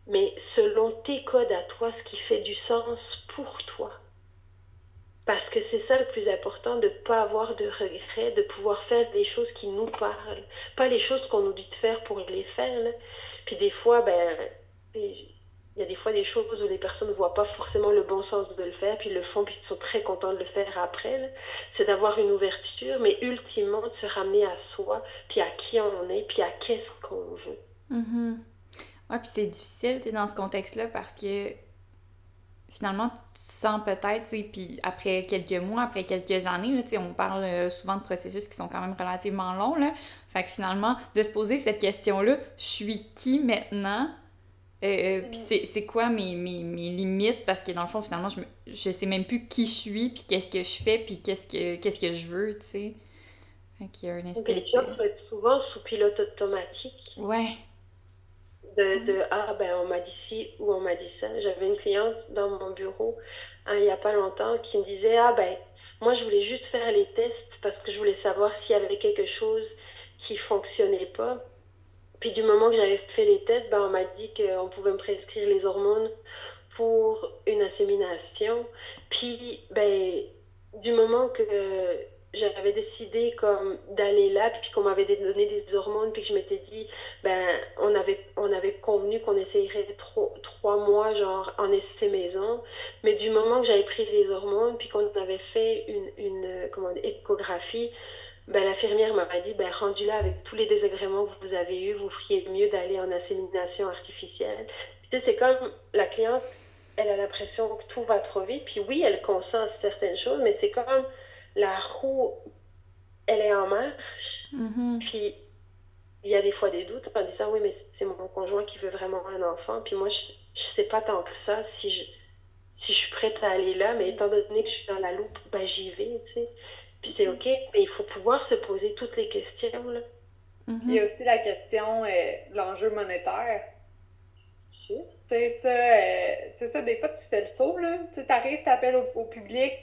Speaker 2: mais selon tes codes à toi, ce qui fait du sens pour toi. Parce que c'est ça le plus important, de ne pas avoir de regrets, de pouvoir faire des choses qui nous parlent. Pas les choses qu'on nous dit de faire pour les faire. Puis des fois, ben, il y a des fois des choses où les personnes ne voient pas forcément le bon sens de le faire, puis le font, puis ils sont très contents de le faire après. C'est d'avoir une ouverture, mais ultimement de se ramener à soi, puis à qui on est, puis à qu'est-ce qu'on veut.
Speaker 1: Mm Ouais, puis c'est difficile, dans ce contexte-là, parce que finalement, sens peut-être, puis après quelques mois, après quelques années, là, on parle euh, souvent de processus qui sont quand même relativement longs, là. Fait que finalement, de se poser cette question-là, je suis qui maintenant? Euh, euh puis c'est quoi mes, mes, mes, limites? Parce que dans le fond, finalement, je, je sais même plus qui je suis, puis qu'est-ce que je fais, puis qu'est-ce que, qu'est-ce que je veux, tu sais.
Speaker 2: Fait qu'il y a une espèce de... souvent sous pilote automatique.
Speaker 1: Ouais
Speaker 2: de, ah ben on m'a dit ci ou on m'a dit ça. J'avais une cliente dans mon bureau hein, il n'y a pas longtemps qui me disait ah ben moi je voulais juste faire les tests parce que je voulais savoir s'il y avait quelque chose qui fonctionnait pas. Puis du moment que j'avais fait les tests, ben on m'a dit qu'on pouvait me prescrire les hormones pour une insémination. Puis ben du moment que j'avais décidé comme d'aller là puis qu'on m'avait donné des hormones puis que je m'étais dit ben on avait on avait convenu qu'on essayerait trois, mois genre en essai maison. Mais du moment que j'avais pris les hormones puis qu'on avait fait une, une comment échographie ben l'infirmière m'a dit ben rendu là avec tous les désagréments que vous avez eus vous feriez mieux d'aller en insémination artificielle. Tu c'est comme la cliente elle a l'impression que tout va trop vite puis oui elle consent à certaines choses mais c'est comme la roue, elle est en marche. Mm-hmm. Puis il y a des fois des doutes en disant oui, mais c'est mon conjoint qui veut vraiment un enfant. Puis moi, je, je sais pas tant que ça si je, si je suis prête à aller là, mais étant donné que je suis dans la loupe, ben j'y vais, tu sais. Puis c'est OK, mais il faut pouvoir se poser toutes les questions, là.
Speaker 3: Mm-hmm. Il y a aussi la question, euh, l'enjeu monétaire. C'est sûr. Tu sais, ça, euh, ça, des fois, tu fais le saut, là. Tu arrives, tu appelles au, au public,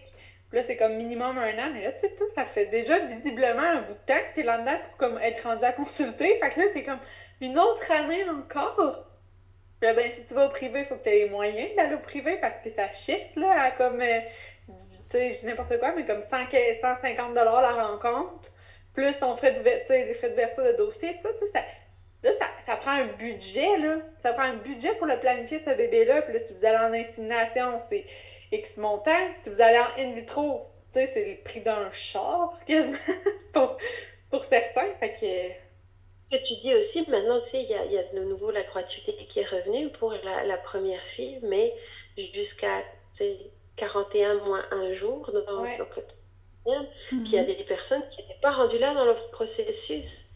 Speaker 3: là, c'est comme minimum un an. Mais là, tu sais, ça fait déjà visiblement un bout de temps que t'es là-dedans pour comme être rendu à consulter. Fait que là, t'es comme une autre année encore? Là, ben, si tu vas au privé, il faut que tu aies les moyens d'aller au privé parce que ça shift, là, à comme, euh, tu sais, je dis n'importe quoi, mais comme 100, 150 la rencontre, plus ton frais de, frais d'ouverture de dossier, tout ça, tu sais, là, ça, ça, prend un budget, là. Ça prend un budget pour le planifier, ce bébé-là. Puis là, si vous allez en insémination, c'est X montant. Si vous allez en in vitro, tu sais, c'est le prix d'un char, quasiment, pour, pour certains. Fait que
Speaker 2: Ce que tu dis aussi, maintenant, tu sais, il y a, y a, de nouveau la gratuité qui est revenue pour la, la première fille, mais jusqu'à 41 moins un jour dans, ouais. Puis il y a mhm. des personnes qui n'étaient pas rendues là dans leur processus.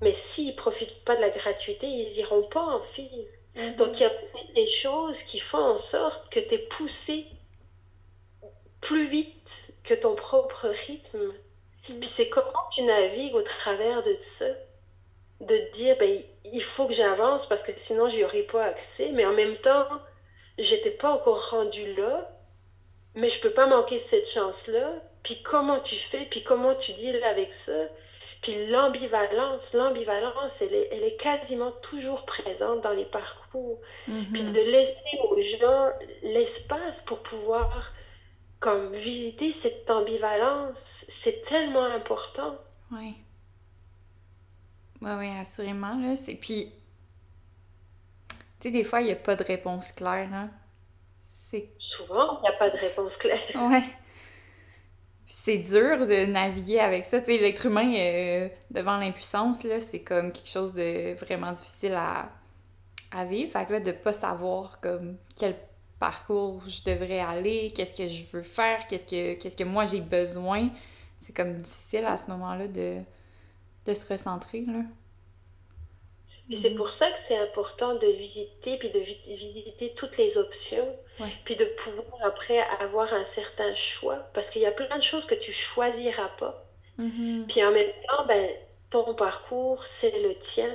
Speaker 2: Mais s'ils ne profitent pas de la gratuité, ils n'iront pas en fille. Mhm. Donc il y a aussi des choses qui font en sorte que tu es poussé plus vite que ton propre rythme. Mhm. Puis c'est comment tu navigues au travers de ça? De te dire, ben, il faut que j'avance parce que sinon, j'y aurais pas accès. Mais en même temps, j'étais pas encore rendue là, mais je peux pas manquer cette chance-là. Puis comment tu fais, puis comment tu deals avec ça? Puis l'ambivalence, l'ambivalence, elle est, elle est quasiment toujours présente dans les parcours. Mm-hmm. Puis de laisser aux gens l'espace pour pouvoir comme visiter cette ambivalence, c'est tellement important.
Speaker 1: Oui. Oui, oui, assurément. Là, c'est... Puis, tu sais, des fois, il n'y a pas de réponse claire. Hein?
Speaker 2: C'est... Souvent, il n'y a pas de réponse claire.
Speaker 1: ouais. c'est dur de naviguer avec ça. Tu sais, l'être humain, euh, devant l'impuissance, là, c'est comme quelque chose de vraiment difficile à, à vivre. Fait que là, de pas savoir comme quel parcours je devrais aller, qu'est-ce que je veux faire, qu'est-ce que, qu'est-ce que moi j'ai besoin, c'est comme difficile à ce moment-là de de se recentrer. Là.
Speaker 2: Puis c'est pour ça que c'est important de visiter, puis de visiter toutes les options, puis de pouvoir après avoir un certain choix, parce qu'il y a plein de choses que tu choisiras pas. Mm-hmm. Puis en même temps, ben, ton parcours, c'est le tien.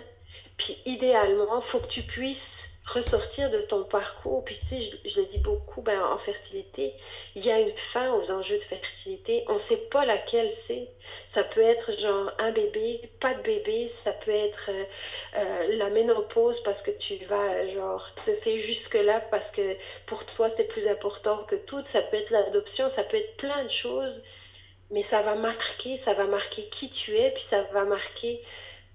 Speaker 2: Puis idéalement, il faut que tu puisses ressortir de ton parcours. Puis tu sais, je, le dis beaucoup, ben, en fertilité, il y a une fin aux enjeux de fertilité. On ne sait pas laquelle c'est. Ça peut être genre un bébé, pas de bébé. Ça peut être euh, euh, la ménopause parce que tu vas genre te faire jusque-là parce que pour toi c'est plus important que tout. Ça peut être l'adoption, ça peut être plein de choses. Mais ça va marquer, ça va marquer qui tu es, puis ça va marquer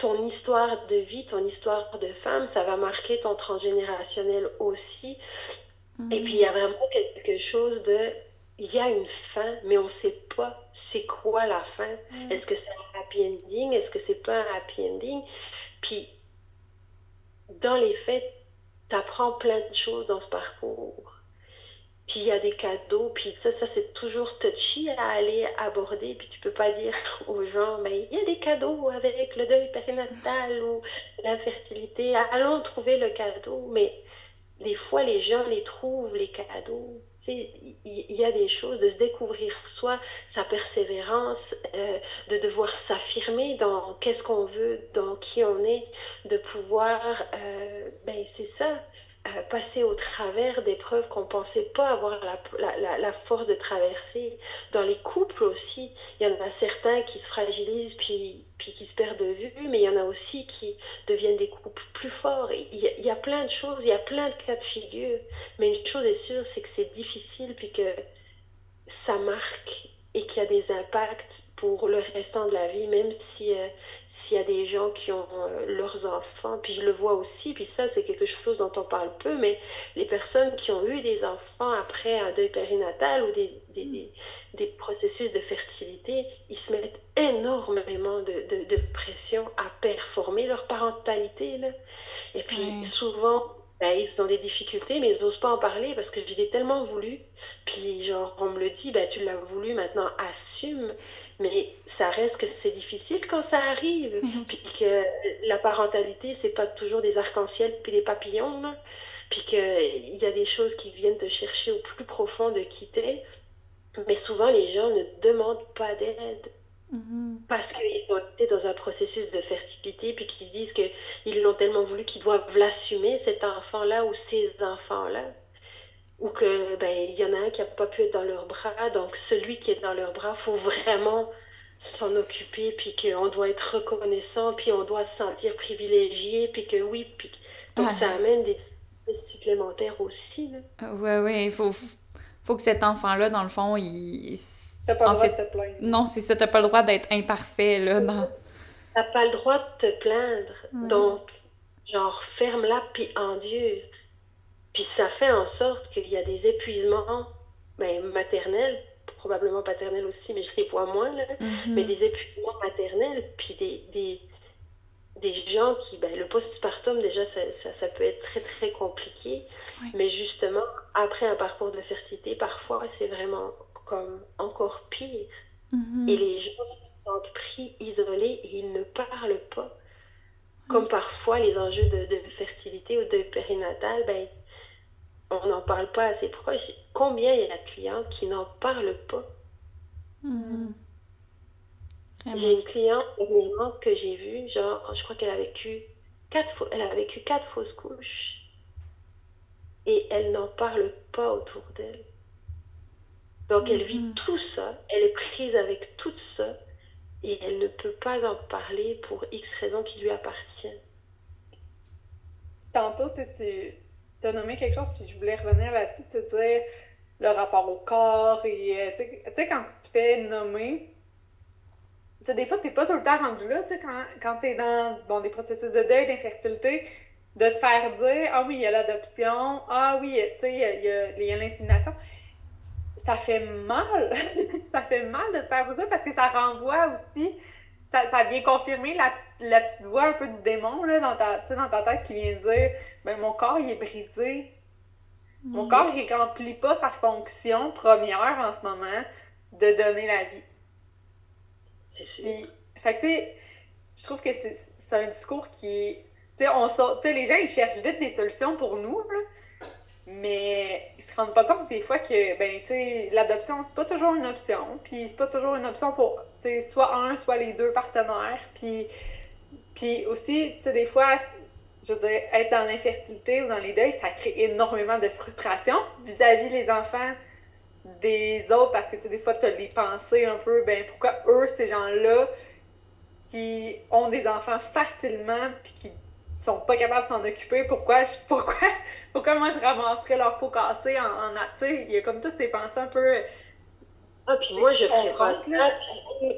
Speaker 2: ton histoire de vie, ton histoire de femme, ça va marquer ton transgénérationnel aussi. Et puis il y a vraiment quelque chose de, il y a une fin, mais on ne sait pas c'est quoi la fin. Est-ce que c'est un happy ending? Est-ce que c'est pas un happy ending? Puis dans les faits, tu apprends plein de choses dans ce parcours. Puis il y a des cadeaux, puis ça, ça c'est toujours touchy à aller aborder, puis tu peux pas dire aux gens, mais il y a des cadeaux avec le deuil périnatal ou l'infertilité, allons trouver le cadeau, mais des fois les gens les trouvent, les cadeaux. Il y, a des choses de se découvrir soi, sa persévérance, euh, de devoir s'affirmer dans qu'est-ce qu'on veut, dans qui on est, de pouvoir, euh, ben c'est ça, euh, passer au travers d'épreuves qu'on pensait pas avoir la, la, la, force de traverser. Dans les couples aussi, il y en a certains qui se fragilisent puis, puis qui se perdent de vue, mais il y en a aussi qui deviennent des couples plus forts. Il y, il y a plein de choses, il y a plein de cas de figure, mais une chose est sûre, c'est que c'est difficile puis que ça marque et qu'il y a des impacts pour le restant de la vie, même si euh, s'il y a des gens qui ont euh, leurs enfants, puis je le vois aussi, puis ça c'est quelque chose dont on parle peu, mais les personnes qui ont eu des enfants après un deuil périnatal ou des, des, des, processus de fertilité, ils se mettent énormément de, de, de pression à performer leur parentalité. Là. Et puis souvent, ben, ils ont des difficultés, mais ils n'osent pas en parler parce que je l'ai tellement voulu. Puis, genre, on me le dit, ben, tu l'as voulu, maintenant assume. Mais ça reste que c'est difficile quand ça arrive. Mhm. Puis que la parentalité, c'est pas toujours des arcs-en-ciel puis des papillons. Là. Puis qu'il y a des choses qui viennent te chercher au plus profond de quitter. Mais souvent, les gens ne demandent pas d'aide. Mhm. Parce qu'ils ont été dans un processus de fertilité, puis qu'ils se disent qu'ils l'ont tellement voulu qu'ils doivent l'assumer, cet enfant-là ou ces enfants-là. Ou que ben il y en a un qui n'a pas pu être dans leurs bras, donc celui qui est dans leurs bras, faut vraiment s'en occuper, puis qu'on doit être reconnaissant, puis on doit se sentir privilégié, puis que oui, puis donc ça amène des supplémentaires aussi. Là.
Speaker 1: Ouais, ouais, il faut, faut que cet enfant-là, dans le fond, il
Speaker 3: T'as pas le droit de te plaindre.
Speaker 1: Non, c'est ça, t'as pas le droit d'être imparfait, là. Dans...
Speaker 2: T'as pas le droit de te plaindre. Donc, genre, ferme-la, puis endure. Puis ça fait en sorte qu'il y a des épuisements ben, maternels, probablement paternels aussi, mais je les vois moins, là, mm-hmm. mais des épuisements maternels, puis des, des, des gens qui, ben, le postpartum, déjà, ça, ça, peut être très, très compliqué. Mais justement, après un parcours de fertilité, parfois, c'est vraiment comme encore pire. Mm-hmm. Et les gens se sentent pris, isolés, et ils ne parlent pas. Comme parfois, les enjeux de, de fertilité ou de périnatal, ben, on n'en parle pas assez proche. Combien il y a de clients qui n'en parlent pas? Mm-hmm. J'ai une cliente dernièrement que j'ai vue, genre, je crois qu'elle a vécu quatre, elle a vécu quatre fausses couches. Et elle n'en parle pas autour d'elle. Donc elle vit mm-hmm. tout ça, elle est prise avec tout ça, et elle ne peut pas en parler pour X raisons qui lui appartiennent.
Speaker 3: Tantôt, tu, as nommé quelque chose, puis je voulais revenir là-dessus, te dire le rapport au corps, et euh, tu sais, quand tu te fais nommer, tu sais, des fois, t'es pas tout le temps rendu là, tu sais, quand, quand t'es dans bon, des processus de deuil, d'infertilité, de te faire dire, ah oui, il y a l'adoption, ah oui, tu sais, il y a, l'insémination. Ça fait mal, ça fait mal de te faire ça parce que ça renvoie aussi, ça, ça vient confirmer la, la petite voix un peu du démon, là, dans ta, dans ta tête qui vient dire, ben, mon corps, il est brisé. Mon corps, il remplit pas sa fonction première en ce moment de donner la vie.
Speaker 2: C'est sûr.
Speaker 3: fait que, tu sais, je trouve que c'est un discours qui. Tu sais, on sort. Tu sais, les gens, ils cherchent vite des solutions pour nous, là, mais ils se rendent pas compte des fois que, ben, tu l'adoption, c'est pas toujours une option. Puis c'est pas toujours une option pour. C'est soit un, soit les deux partenaires. Puis, puis aussi, tu sais, des fois, je veux dire, être dans l'infertilité ou dans les deuils, ça crée énormément de frustration vis-à-vis les enfants des autres parce que tu des fois tu les pensées un peu ben pourquoi eux ces gens-là qui ont des enfants facilement puis qui sont pas capables de s'en occuper pourquoi je pourquoi pourquoi moi je ramasserais leur peau cassée en, en tu sais il y a comme toutes ces pensées un peu
Speaker 2: ah, puis moi, je ferais pas là.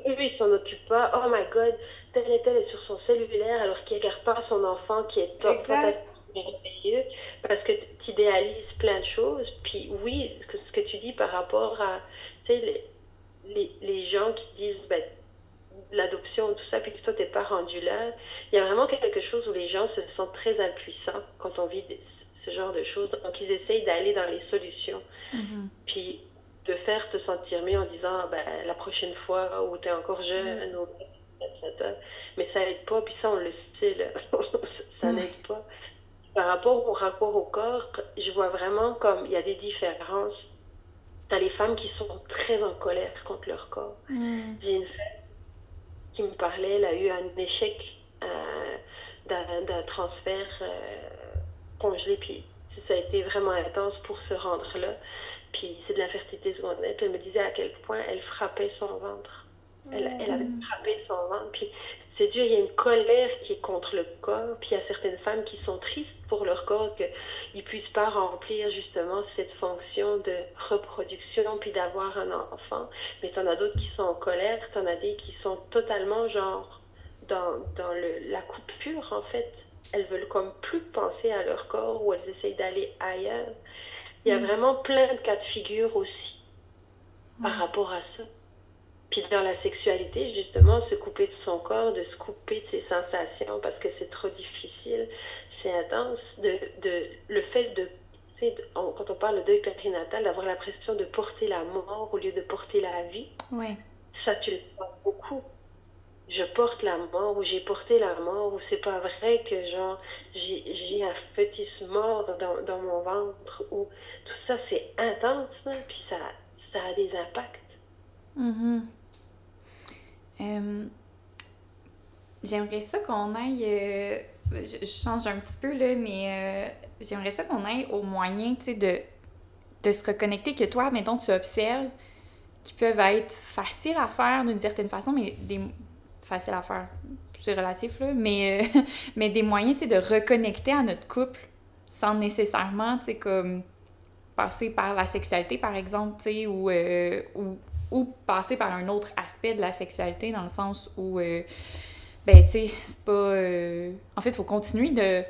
Speaker 2: Eux, ils s'en occupent pas. Oh my god, tel et tel est sur son cellulaire alors qu'il regarde pas son enfant qui est top, fantastique merveilleux parce que tu idéalises plein de choses. Puis oui, ce que, ce que tu dis par rapport à les, les, les, gens qui disent ben, l'adoption, tout ça, puis que toi, t'es pas rendu là, il y a vraiment quelque chose où les gens se sentent très impuissants quand on vit ce genre de choses. Donc, ils essayent d'aller dans les solutions. Mm-hmm. Puis de faire te sentir mieux en disant ben, la prochaine fois où tu es encore jeune, mm. etc. Mais ça n'aide pas, puis ça, on le sait, là. ça n'aide pas. Par rapport au rapport au corps, je vois vraiment comme il y a des différences. Tu as les femmes qui sont très en colère contre leur corps. Mm. J'ai une femme qui me parlait, elle a eu un échec euh, d'un transfert euh, congelé, puis ça a été vraiment intense pour se rendre là. Puis c'est de l'infertilité secondaire. Puis elle me disait à quel point elle frappait son ventre. Elle, avait mm. frappé son ventre. Puis c'est dur, il y a une colère qui est contre le corps. Puis il y a certaines femmes qui sont tristes pour leur corps, qu'ils ne puissent pas remplir justement cette fonction de reproduction, puis d'avoir un enfant. Mais tu en as d'autres qui sont en colère, tu en as des qui sont totalement genre dans, dans le, la coupure en fait. Elles veulent comme plus penser à leur corps ou elles essayent d'aller ailleurs. Il y a mm. vraiment plein de cas de figure aussi par rapport à ça. Puis dans la sexualité, justement, se couper de son corps, de se couper de ses sensations parce que c'est trop difficile, c'est intense. De, de, le fait de, quand on parle de deuil périnatal, d'avoir l'impression de porter la mort au lieu de porter la vie,
Speaker 1: ouais.
Speaker 2: ça, tu le vois beaucoup. Je porte la mort ou j'ai porté la mort ou c'est pas vrai que genre j'ai un fœtus mort dans, dans, mon ventre ou tout ça, c'est intense, hein, puis ça, ça a des impacts.
Speaker 1: Mm-hmm. Euh, j'aimerais ça qu'on aille. Euh, je, change un petit peu, là, mais euh, j'aimerais ça qu'on aille au moyen, de, de se reconnecter que toi, mettons, tu observes qui peuvent être faciles à faire d'une certaine façon, mais des. faciles à faire, c'est relatif, là, mais, mais des moyens, de reconnecter à notre couple sans nécessairement, tu sais, comme passer par la sexualité, par exemple, tu sais, ou, ou ou passer par un autre aspect de la sexualité dans le sens où, euh, ben, tu sais, c'est pas. Euh, en fait, il faut continuer de,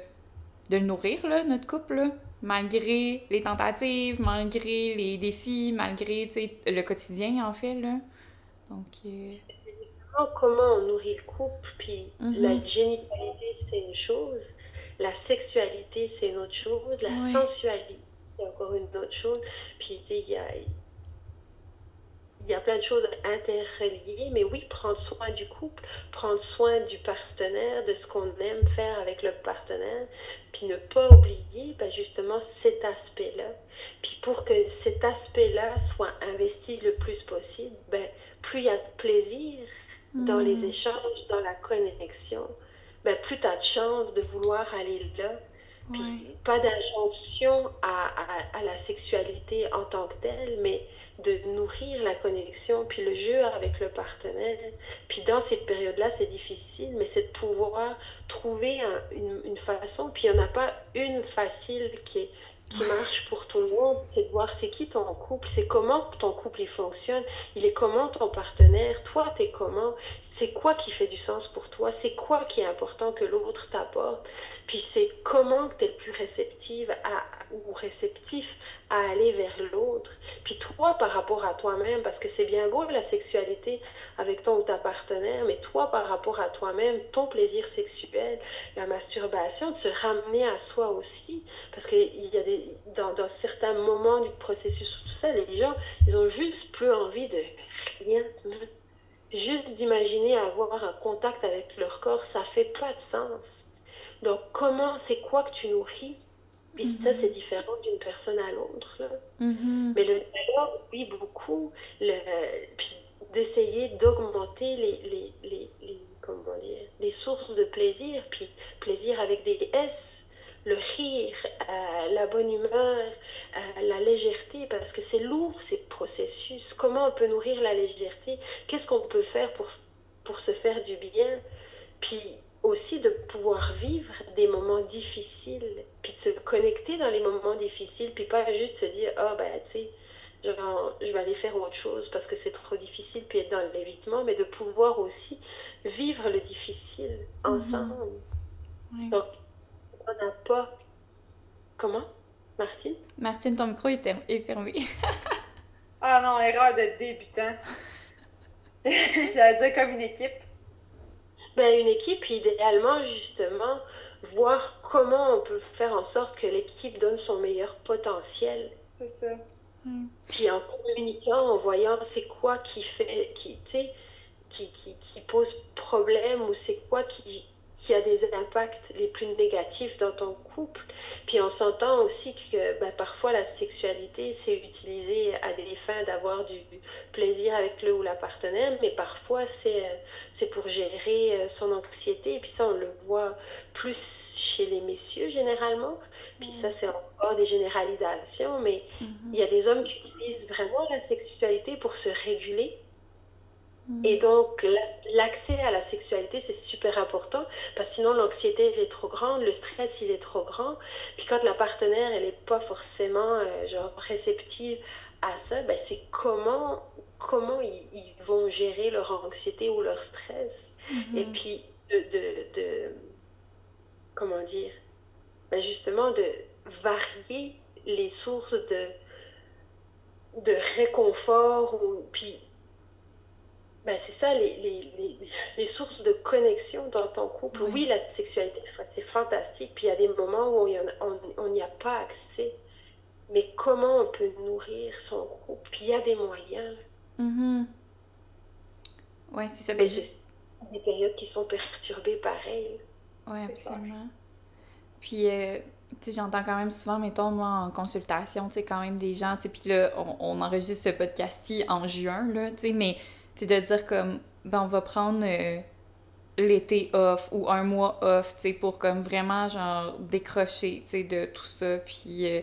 Speaker 1: de nourrir, là, notre couple, malgré les tentatives, malgré les défis, malgré, tu sais, le quotidien, en fait, là. Donc. Euh,
Speaker 2: comment on nourrit le couple, puis
Speaker 1: Mhm.
Speaker 2: la génitalité, c'est une chose, la sexualité, c'est une autre chose, la sensualité, c'est encore une autre chose. Puis, tu sais, il y a, il y a plein de choses interreliées, mais oui, prendre soin du couple, prendre soin du partenaire, de ce qu'on aime faire avec le partenaire, puis ne pas oublier ben, justement cet aspect-là. Puis pour que cet aspect-là soit investi le plus possible, ben, plus il y a de plaisir dans les
Speaker 1: Mhm.
Speaker 2: échanges, dans la connexion, ben, plus tu as de chances de vouloir aller là. Puis
Speaker 1: Ouais.
Speaker 2: pas d'injonction à, à, à la sexualité en tant que telle, mais de nourrir la connexion, puis le jeu avec le partenaire. Puis dans cette période-là, c'est difficile, mais c'est de pouvoir trouver un- une, une façon, puis il n'y en a pas une facile qui, est- qui marche pour tout le monde, c'est de voir c'est qui ton couple, c'est comment ton couple il fonctionne, il est comment ton partenaire, toi t'es comment, c'est quoi qui fait du sens pour toi, c'est quoi qui est important que l'autre t'apporte, puis c'est comment que tu es le plus réceptive à, ou réceptif à aller vers l'autre. Puis toi, par rapport à toi-même, parce que c'est bien beau la sexualité avec ton ou ta partenaire, mais toi, par rapport à toi-même, ton plaisir sexuel, la masturbation, de se ramener à soi aussi. Parce qu'il y a des, dans, dans certains moments du processus, tout ça, les gens, ils ont juste plus envie de rien. Juste d'imaginer avoir un contact avec leur corps, ça fait pas de sens. Donc, comment, c'est quoi que tu nourris? Puis ça, c'est différent d'une personne à l'autre.
Speaker 1: Mhm.
Speaker 2: Mais le dialogue, oui, beaucoup. Le, puis d'essayer d'augmenter les, les, les, les, comment dire, les sources de plaisir. Puis plaisir avec des S. Le rire, euh, la bonne humeur, euh, la légèreté, parce que c'est lourd ces processus. Comment on peut nourrir la légèreté? Qu'est-ce qu'on peut faire pour, pour se faire du bien? Puis aussi de pouvoir vivre des moments difficiles, puis de se connecter dans les moments difficiles, puis pas juste se dire, ah ben tu sais, genre, je vais aller faire autre chose parce que c'est trop difficile, puis être dans l'évitement, mais de pouvoir aussi vivre le difficile ensemble.
Speaker 1: Ouais.
Speaker 2: Donc, on n'a pas... Comment, Martine?
Speaker 1: Martine, ton micro est, est fermé.
Speaker 3: Ah non, erreur de débutant. J'allais dire comme une équipe.
Speaker 2: Ben, une équipe, idéalement, justement, voir comment on peut faire en sorte que l'équipe donne son meilleur potentiel.
Speaker 3: C'est ça.
Speaker 2: Puis en communiquant, en voyant c'est quoi qui fait, qui, qui, qui, qui pose problème ou c'est quoi qui, qui a des impacts les plus négatifs dans ton couple. Puis on s'entend aussi que ben, parfois la sexualité, c'est utilisé à des fins d'avoir du plaisir avec le ou la partenaire, mais parfois c'est euh, c'est pour gérer euh, son anxiété. Puis ça, on le voit plus chez les messieurs généralement. Puis ça, c'est encore des généralisations, mais il y a des hommes qui utilisent vraiment la sexualité pour se réguler. Et donc, la- l'accès à la sexualité, c'est super important parce que sinon, l'anxiété, elle est trop grande, le stress, il est trop grand. Puis quand la partenaire, elle n'est pas forcément euh, genre réceptive à ça, ben, c'est comment, comment ils, ils vont gérer leur anxiété ou leur stress. Et puis, de, de, de- comment dire, ben, justement, de varier les sources de, de réconfort ou puis ben c'est ça les, les, les, les sources de connexion dans ton couple oui la sexualité c'est fantastique puis il y a des moments où on n'y a pas accès mais comment on peut nourrir son couple? Puis il y a des moyens
Speaker 1: Mhm. Ouais, c'est ça.
Speaker 2: mais
Speaker 1: Ben,
Speaker 2: c'est
Speaker 1: juste...
Speaker 2: des périodes qui sont perturbées pareil
Speaker 1: Ouais, absolument. Puis, euh, tu sais, j'entends quand même souvent, mettons, moi, en consultation, tu sais, quand même des gens, tu sais, puis là, on, on enregistre ce podcast-ci en juin, là, tu sais, mais, sais, de dire comme, ben, on va prendre euh, l'été off ou un mois off, tu sais, pour comme vraiment, genre, décrocher, tu sais, de tout ça, puis, euh,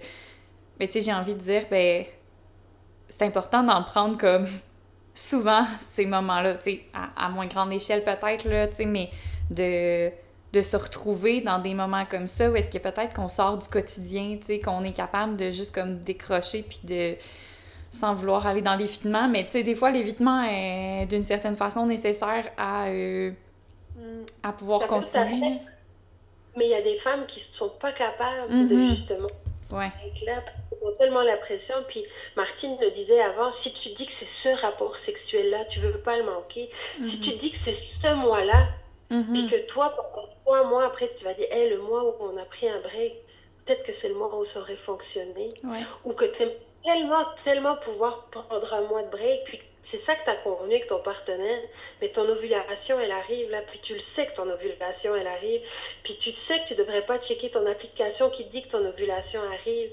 Speaker 1: mais tu sais, j'ai envie de dire, ben, c'est important d'en prendre comme souvent ces moments-là, tu sais, à, à moins grande échelle peut-être, là, tu sais, mais de, de se retrouver dans des moments comme ça où est-ce que peut-être qu'on sort du quotidien, tu sais, qu'on est capable de juste comme décrocher puis de sans vouloir aller dans l'évitement, mais tu sais, des fois, l'évitement est d'une certaine façon nécessaire à, euh, à pouvoir continuer.
Speaker 2: mais il y a des femmes qui ne sont pas capables de
Speaker 1: Mhm.
Speaker 2: justement
Speaker 1: Ouais.
Speaker 2: là ont tellement la pression. Puis Martine le disait avant, si tu dis que c'est ce rapport sexuel-là, tu veux pas le manquer. Si tu dis que c'est ce mois-là, puis que toi, pendant trois mois après, tu vas dire, hey, le mois où on a pris un break, peut-être que c'est le mois où ça aurait fonctionné. Ou que tu tellement, tellement pouvoir prendre un mois de break, puis c'est ça que tu as convenu avec ton partenaire, mais ton ovulation, elle arrive là, puis tu le sais que ton ovulation, elle arrive, puis tu sais que tu devrais pas checker ton application qui dit que ton ovulation arrive,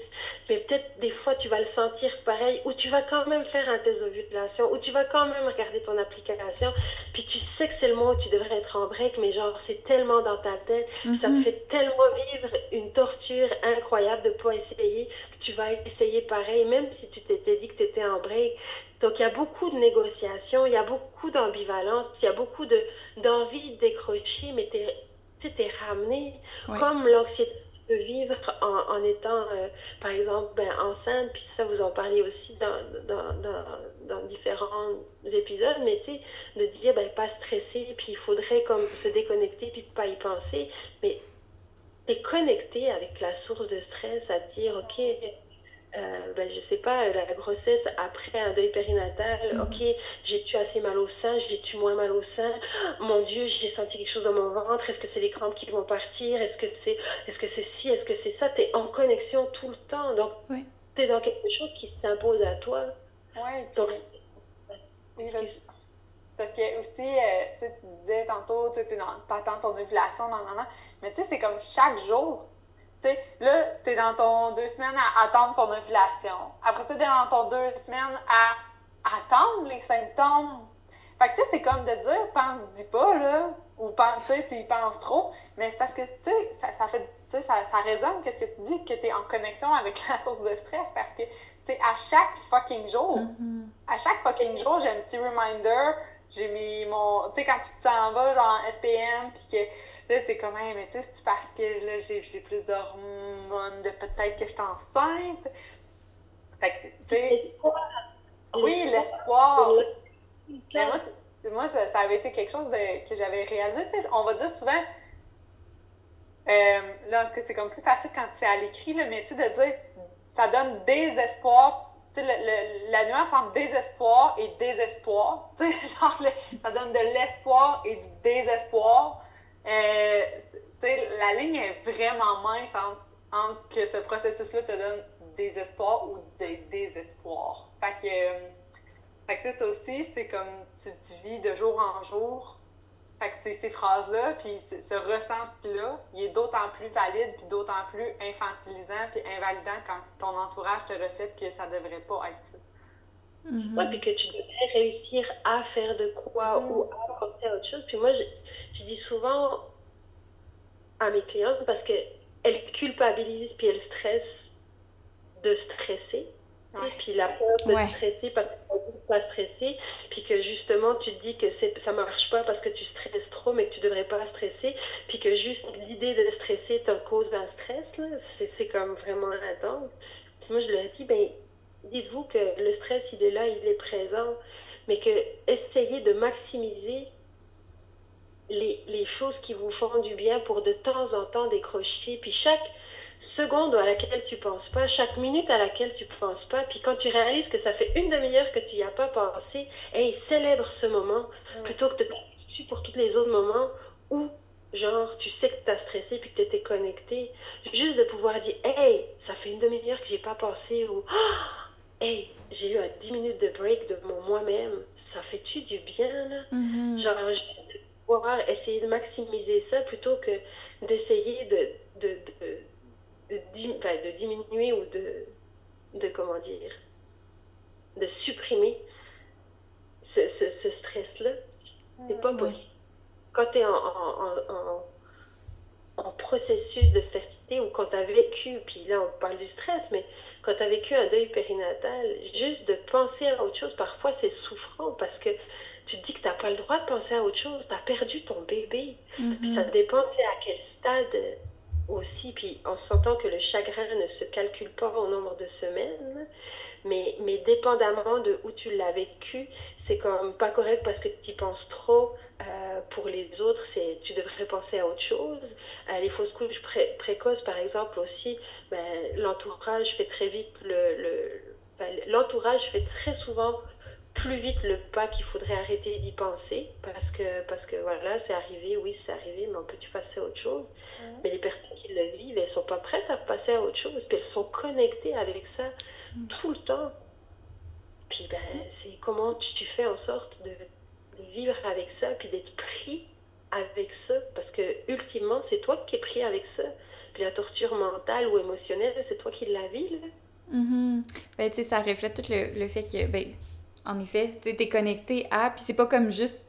Speaker 2: mais peut-être des fois tu vas le sentir pareil, ou tu vas quand même faire un test d'ovulation, ou tu vas quand même regarder ton application, puis tu sais que c'est le moment où tu devrais être en break, mais genre c'est tellement dans ta tête, ça te fait tellement vivre une torture incroyable de pas essayer, que tu vas essayer pareil, même si tu t'étais dit que tu étais en break, donc, il y a beaucoup de négociations, il y a beaucoup d'ambivalence, il y a beaucoup d'envie de, décrocher, mais tu es ramené. Comme l'anxiété tu peux vivre en, en étant, euh, par exemple, ben, enceinte, puis ça, vous en parlez aussi dans, dans, dans, dans différents épisodes, mais tu sais, de dire, ben, pas stressé, puis il faudrait comme se déconnecter, puis pas y penser, mais es connecté avec la source de stress, à dire, OK, euh, ben, je sais pas, la grossesse après un deuil périnatal, mhm. ok, j'ai-tu assez mal au sein, j'ai-tu moins mal au sein, mon Dieu, j'ai senti quelque chose dans mon ventre, est-ce que c'est les crampes qui vont partir, est-ce que c'est est -ce c'est ci, est-ce que c'est ça, tu es en connexion tout le temps, donc tu es dans quelque chose qui s'impose à toi.
Speaker 3: Oui, donc, parce que aussi, euh, tu disais tantôt, tu attends ton ovulation, non, non, non. Mais tu sais, c'est comme chaque jour, tu sais, là, t'es dans ton deux semaines à attendre ton ovulation. Après ça, t'es dans ton deux semaines à attendre les symptômes. Fait que, tu sais, c'est comme de dire, pense-y pas, là, ou tu sais, tu y penses trop, mais c'est parce que, tu sais, ça, ça, fait, tu sais, ça, ça résonne qu'est-ce que tu dis, que t'es en connexion avec la source de stress, parce que c'est à chaque fucking jour. Mm-hmm. À chaque fucking jour, j'ai un petit reminder, j'ai mis mon, tu sais, quand tu t'en vas, genre, en SPM, puis que Là, c'est comme, hey, mais tu sais, c'est parce que là, j'ai, j'ai plus d'hormones, de peut-être que je suis enceinte. Fait que, tu sais. L'espoir. Oui, l'espoir. Mais moi, moi ça, ça, avait été quelque chose de, que j'avais réalisé. Tu sais, on va dire souvent. Euh, là, en tout cas, c'est comme plus facile quand c'est à l'écrit, mais tu sais, de dire, ça donne désespoir tu sais, la nuance entre désespoir et désespoir, tu sais, genre, ça donne de l'espoir et du désespoir. Euh, la ligne est vraiment mince entre, que ce processus-là te donne des espoirs ou des désespoirs. Fait que, euh, fait ça aussi, c'est comme tu, tu, vis de jour en jour. Fait que ces phrases-là, puis ce ressenti-là, il est d'autant plus valide, puis d'autant plus infantilisant, puis invalidant quand ton entourage te reflète que ça devrait pas être ça.
Speaker 2: Mm puis que tu devrais réussir à faire de quoi ou à penser à autre chose. Puis moi, je, je dis souvent à mes clientes parce qu'elles culpabilisent puis elles stressent de stresser. Puis la peur de stresser parce qu'on dit de pas stresser, puis que justement tu te dis que ça marche pas parce que tu stresses trop, mais que tu devrais pas stresser, puis que juste l'idée de stresser te cause d'un stress, c'est comme vraiment intense. Moi je leur ai dit, ben dites-vous que le stress, il est là, il est présent, mais que essayez de maximiser les, les, choses qui vous font du bien pour de temps en temps décrocher. Puis chaque seconde à laquelle tu penses pas, chaque minute à laquelle tu penses pas, puis quand tu réalises que ça fait une demi-heure que tu n'y as pas pensé, hey, célèbre ce moment plutôt que de t'amuser pour tous les autres moments où genre tu sais que tu as stressé puis que tu étais connecté. Juste de pouvoir dire hey, ça fait une demi-heure que j'ai pas pensé ou hey, j'ai eu un 10 minutes de break de mon moi-même, ça fait-tu du bien, là? Mm-hmm. Genre, pouvoir essayer de maximiser ça plutôt que d'essayer de, de, de, de, diminuer ou de, de, comment dire, de supprimer ce, ce, ce stress-là. C'est pas mm-hmm. possible. Quand tu es en, en en processus de fertilité ou quand tu as vécu, puis là on parle du stress, mais quand tu as vécu un deuil périnatal, juste de penser à autre chose, parfois c'est souffrant parce que tu te dis que tu n'as pas le droit de penser à autre chose, tu as perdu ton bébé. Puis ça mhm. dépend à quel stade aussi, puis en sentant que le chagrin ne se calcule pas au nombre de semaines, mais, mais dépendamment de où tu l'as vécu, c'est comme pas correct parce que tu y penses trop, Euh, pour les autres, c'est tu devrais penser à autre chose. Euh, les fausses couches précoces, par exemple, aussi, ben, l'entourage fait très vite le, le l'entourage fait très souvent plus vite le pas qu'il faudrait arrêter d'y penser parce que, parce que voilà, c'est arrivé, oui, c'est arrivé, mais on peut-tu passer à autre chose? Mais les personnes qui le vivent, elles sont pas prêtes à passer à autre chose, puis elles sont connectées avec ça mm. tout le temps. Puis ben, c'est comment tu fais en sorte de, vivre avec ça, puis d'être pris avec ça, parce que ultimement, c'est toi qui es pris avec ça. Puis la torture mentale ou émotionnelle, c'est toi qui la vis, là.
Speaker 1: Mm-hmm. Ben, tu sais, ça reflète tout le, le fait que, ben, en effet, tu es connecté à. Puis c'est pas comme juste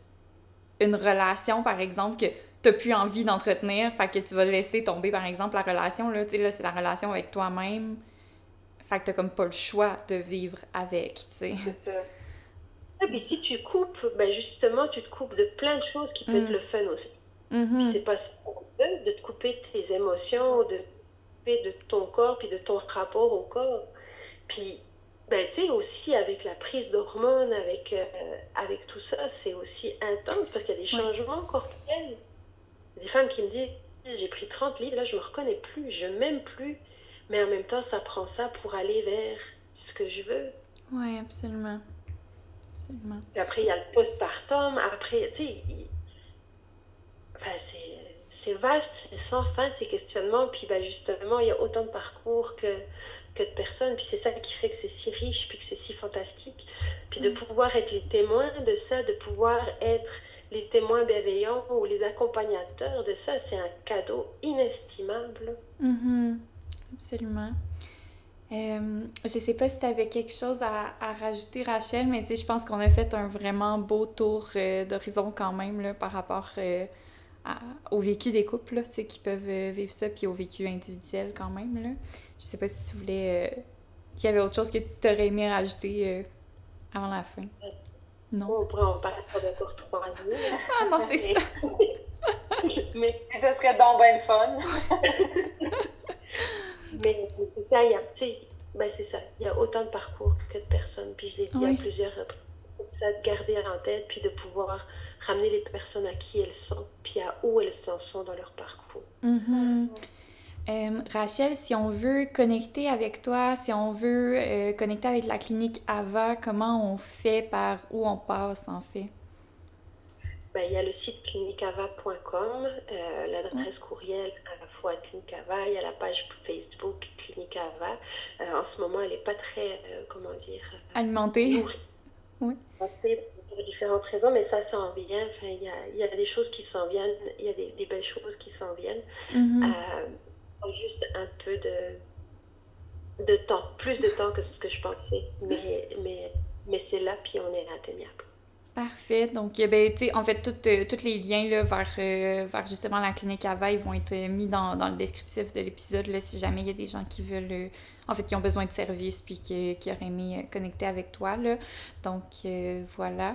Speaker 1: une relation, par exemple, que t'as plus envie d'entretenir, fait que tu vas laisser tomber, par exemple, la relation, là, tu sais, là, c'est la relation avec toi-même. Fait que t'as comme pas le choix de vivre avec, tu sais.
Speaker 3: C'est ça.
Speaker 2: Et puis si tu coupes, ben justement, tu te coupes de plein de choses qui peuvent être mm. le fun aussi. Mm-hmm. Puis c'est pas ça de te couper tes émotions, de te couper de ton corps, puis de ton rapport au corps. Puis ben, tu sais, aussi avec la prise d'hormones, avec, euh, avec tout ça, c'est aussi intense parce qu'il y a des changements corporels. Des femmes qui me disent J'ai pris 30 livres, là, je me reconnais plus, je m'aime plus. Mais en même temps, ça prend ça pour aller vers ce que je veux.
Speaker 1: Oui, absolument. Absolument.
Speaker 2: Puis après, il y a le postpartum. Après, tu sais, enfin, c'est vaste, sans fin ces questionnements. Puis ben, justement, il y a autant de parcours que de personnes. Puis c'est ça qui fait que c'est si riche, puis que c'est si fantastique. Puis de mm. pouvoir être les témoins de ça, de pouvoir être les témoins bienveillants ou les accompagnateurs de ça, c'est un cadeau inestimable.
Speaker 1: Mm-hmm. Absolument. Euh, je sais pas si tu avais quelque chose à, à, rajouter, Rachel, mais tu sais, je pense qu'on a fait un vraiment beau tour euh, d'horizon quand même là, par rapport euh, au vécu des couples là, qui peuvent vivre ça, puis au vécu individuel quand même. Là. Je sais pas si tu voulais. Qu'il y avait autre chose que tu aurais aimé rajouter avant la fin.
Speaker 2: Non? On pourrait en parler encore trois
Speaker 1: ah non, c'est ça.
Speaker 3: mais... mais ce serait donc bien le fun.
Speaker 2: mais c'est ça, il y a, ben c'est ça, il y a autant de parcours que de personnes, puis je l'ai dit à plusieurs reprises. C'est ça, de garder en tête, puis de pouvoir ramener les personnes à qui elles sont, puis à où elles en sont dans leur parcours.
Speaker 1: Euh, Rachel, si on veut connecter avec toi, si on veut euh, connecter avec la clinique AVA, comment on fait, par où on passe en fait?
Speaker 2: Ben, il y a le site cliniqueava.com, euh, l'adresse courriel à la fois Clinique Ava, il y a la page Facebook Clinique Ava. en ce moment, elle n'est pas très, comment dire...
Speaker 1: Alimentée.
Speaker 2: Oui. Pour différentes raisons, mais ça s'en vient. Enfin, il y a, y a, des choses qui s'en viennent, il y a des, des, belles choses qui s'en viennent. Mm-hmm juste un peu de, de temps, plus de temps que ce que je pensais. Mais, mais, mais c'est là, puis on est atteignable.
Speaker 1: Parfait. Donc, eh ben, en fait, tous euh, les liens là, vers, euh, vers justement la clinique AVA, vont être mis dans, dans le descriptif de l'épisode si jamais il y a des gens qui veulent, euh, en fait, qui ont besoin de services puis qui, qui auraient aimé connecter avec toi. Là. Donc, voilà.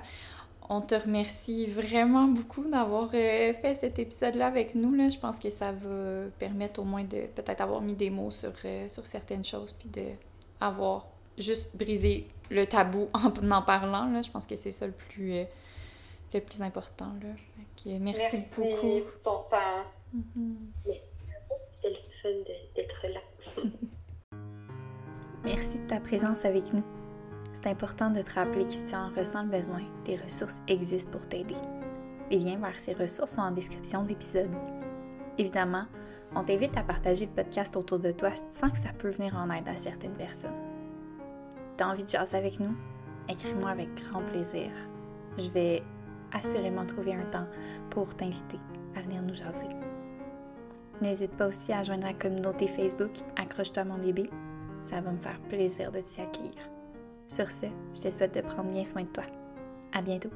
Speaker 1: On te remercie vraiment beaucoup d'avoir euh, fait cet épisode-là avec nous. Là. Je pense que ça va permettre au moins de peut-être avoir mis des mots sur, euh, sur certaines choses, puis de avoir juste brisé le tabou en en parlant. Là. Je pense que c'est ça le plus, euh, le plus important. Là. merci,
Speaker 3: merci, beaucoup. pour ton temps.
Speaker 2: Mm-hmm. C'était le fun d'être là.
Speaker 1: merci de ta présence avec nous c'est important de te rappeler que si tu en ressens le besoin, des ressources existent pour t'aider. Les liens vers ces ressources sont en description de l'épisode. Évidemment, on t'invite à partager le podcast autour de toi si tu sens que ça peut venir en aide à certaines personnes. T'as envie de jaser avec nous? Écris-moi avec grand plaisir. Je vais assurément trouver un temps pour t'inviter à venir nous jaser. N'hésite pas aussi à joindre la communauté Facebook Accroche-toi mon bébé. Ça va me faire plaisir de t'y accueillir. Sur ce, je te souhaite de prendre bien soin de toi. À bientôt!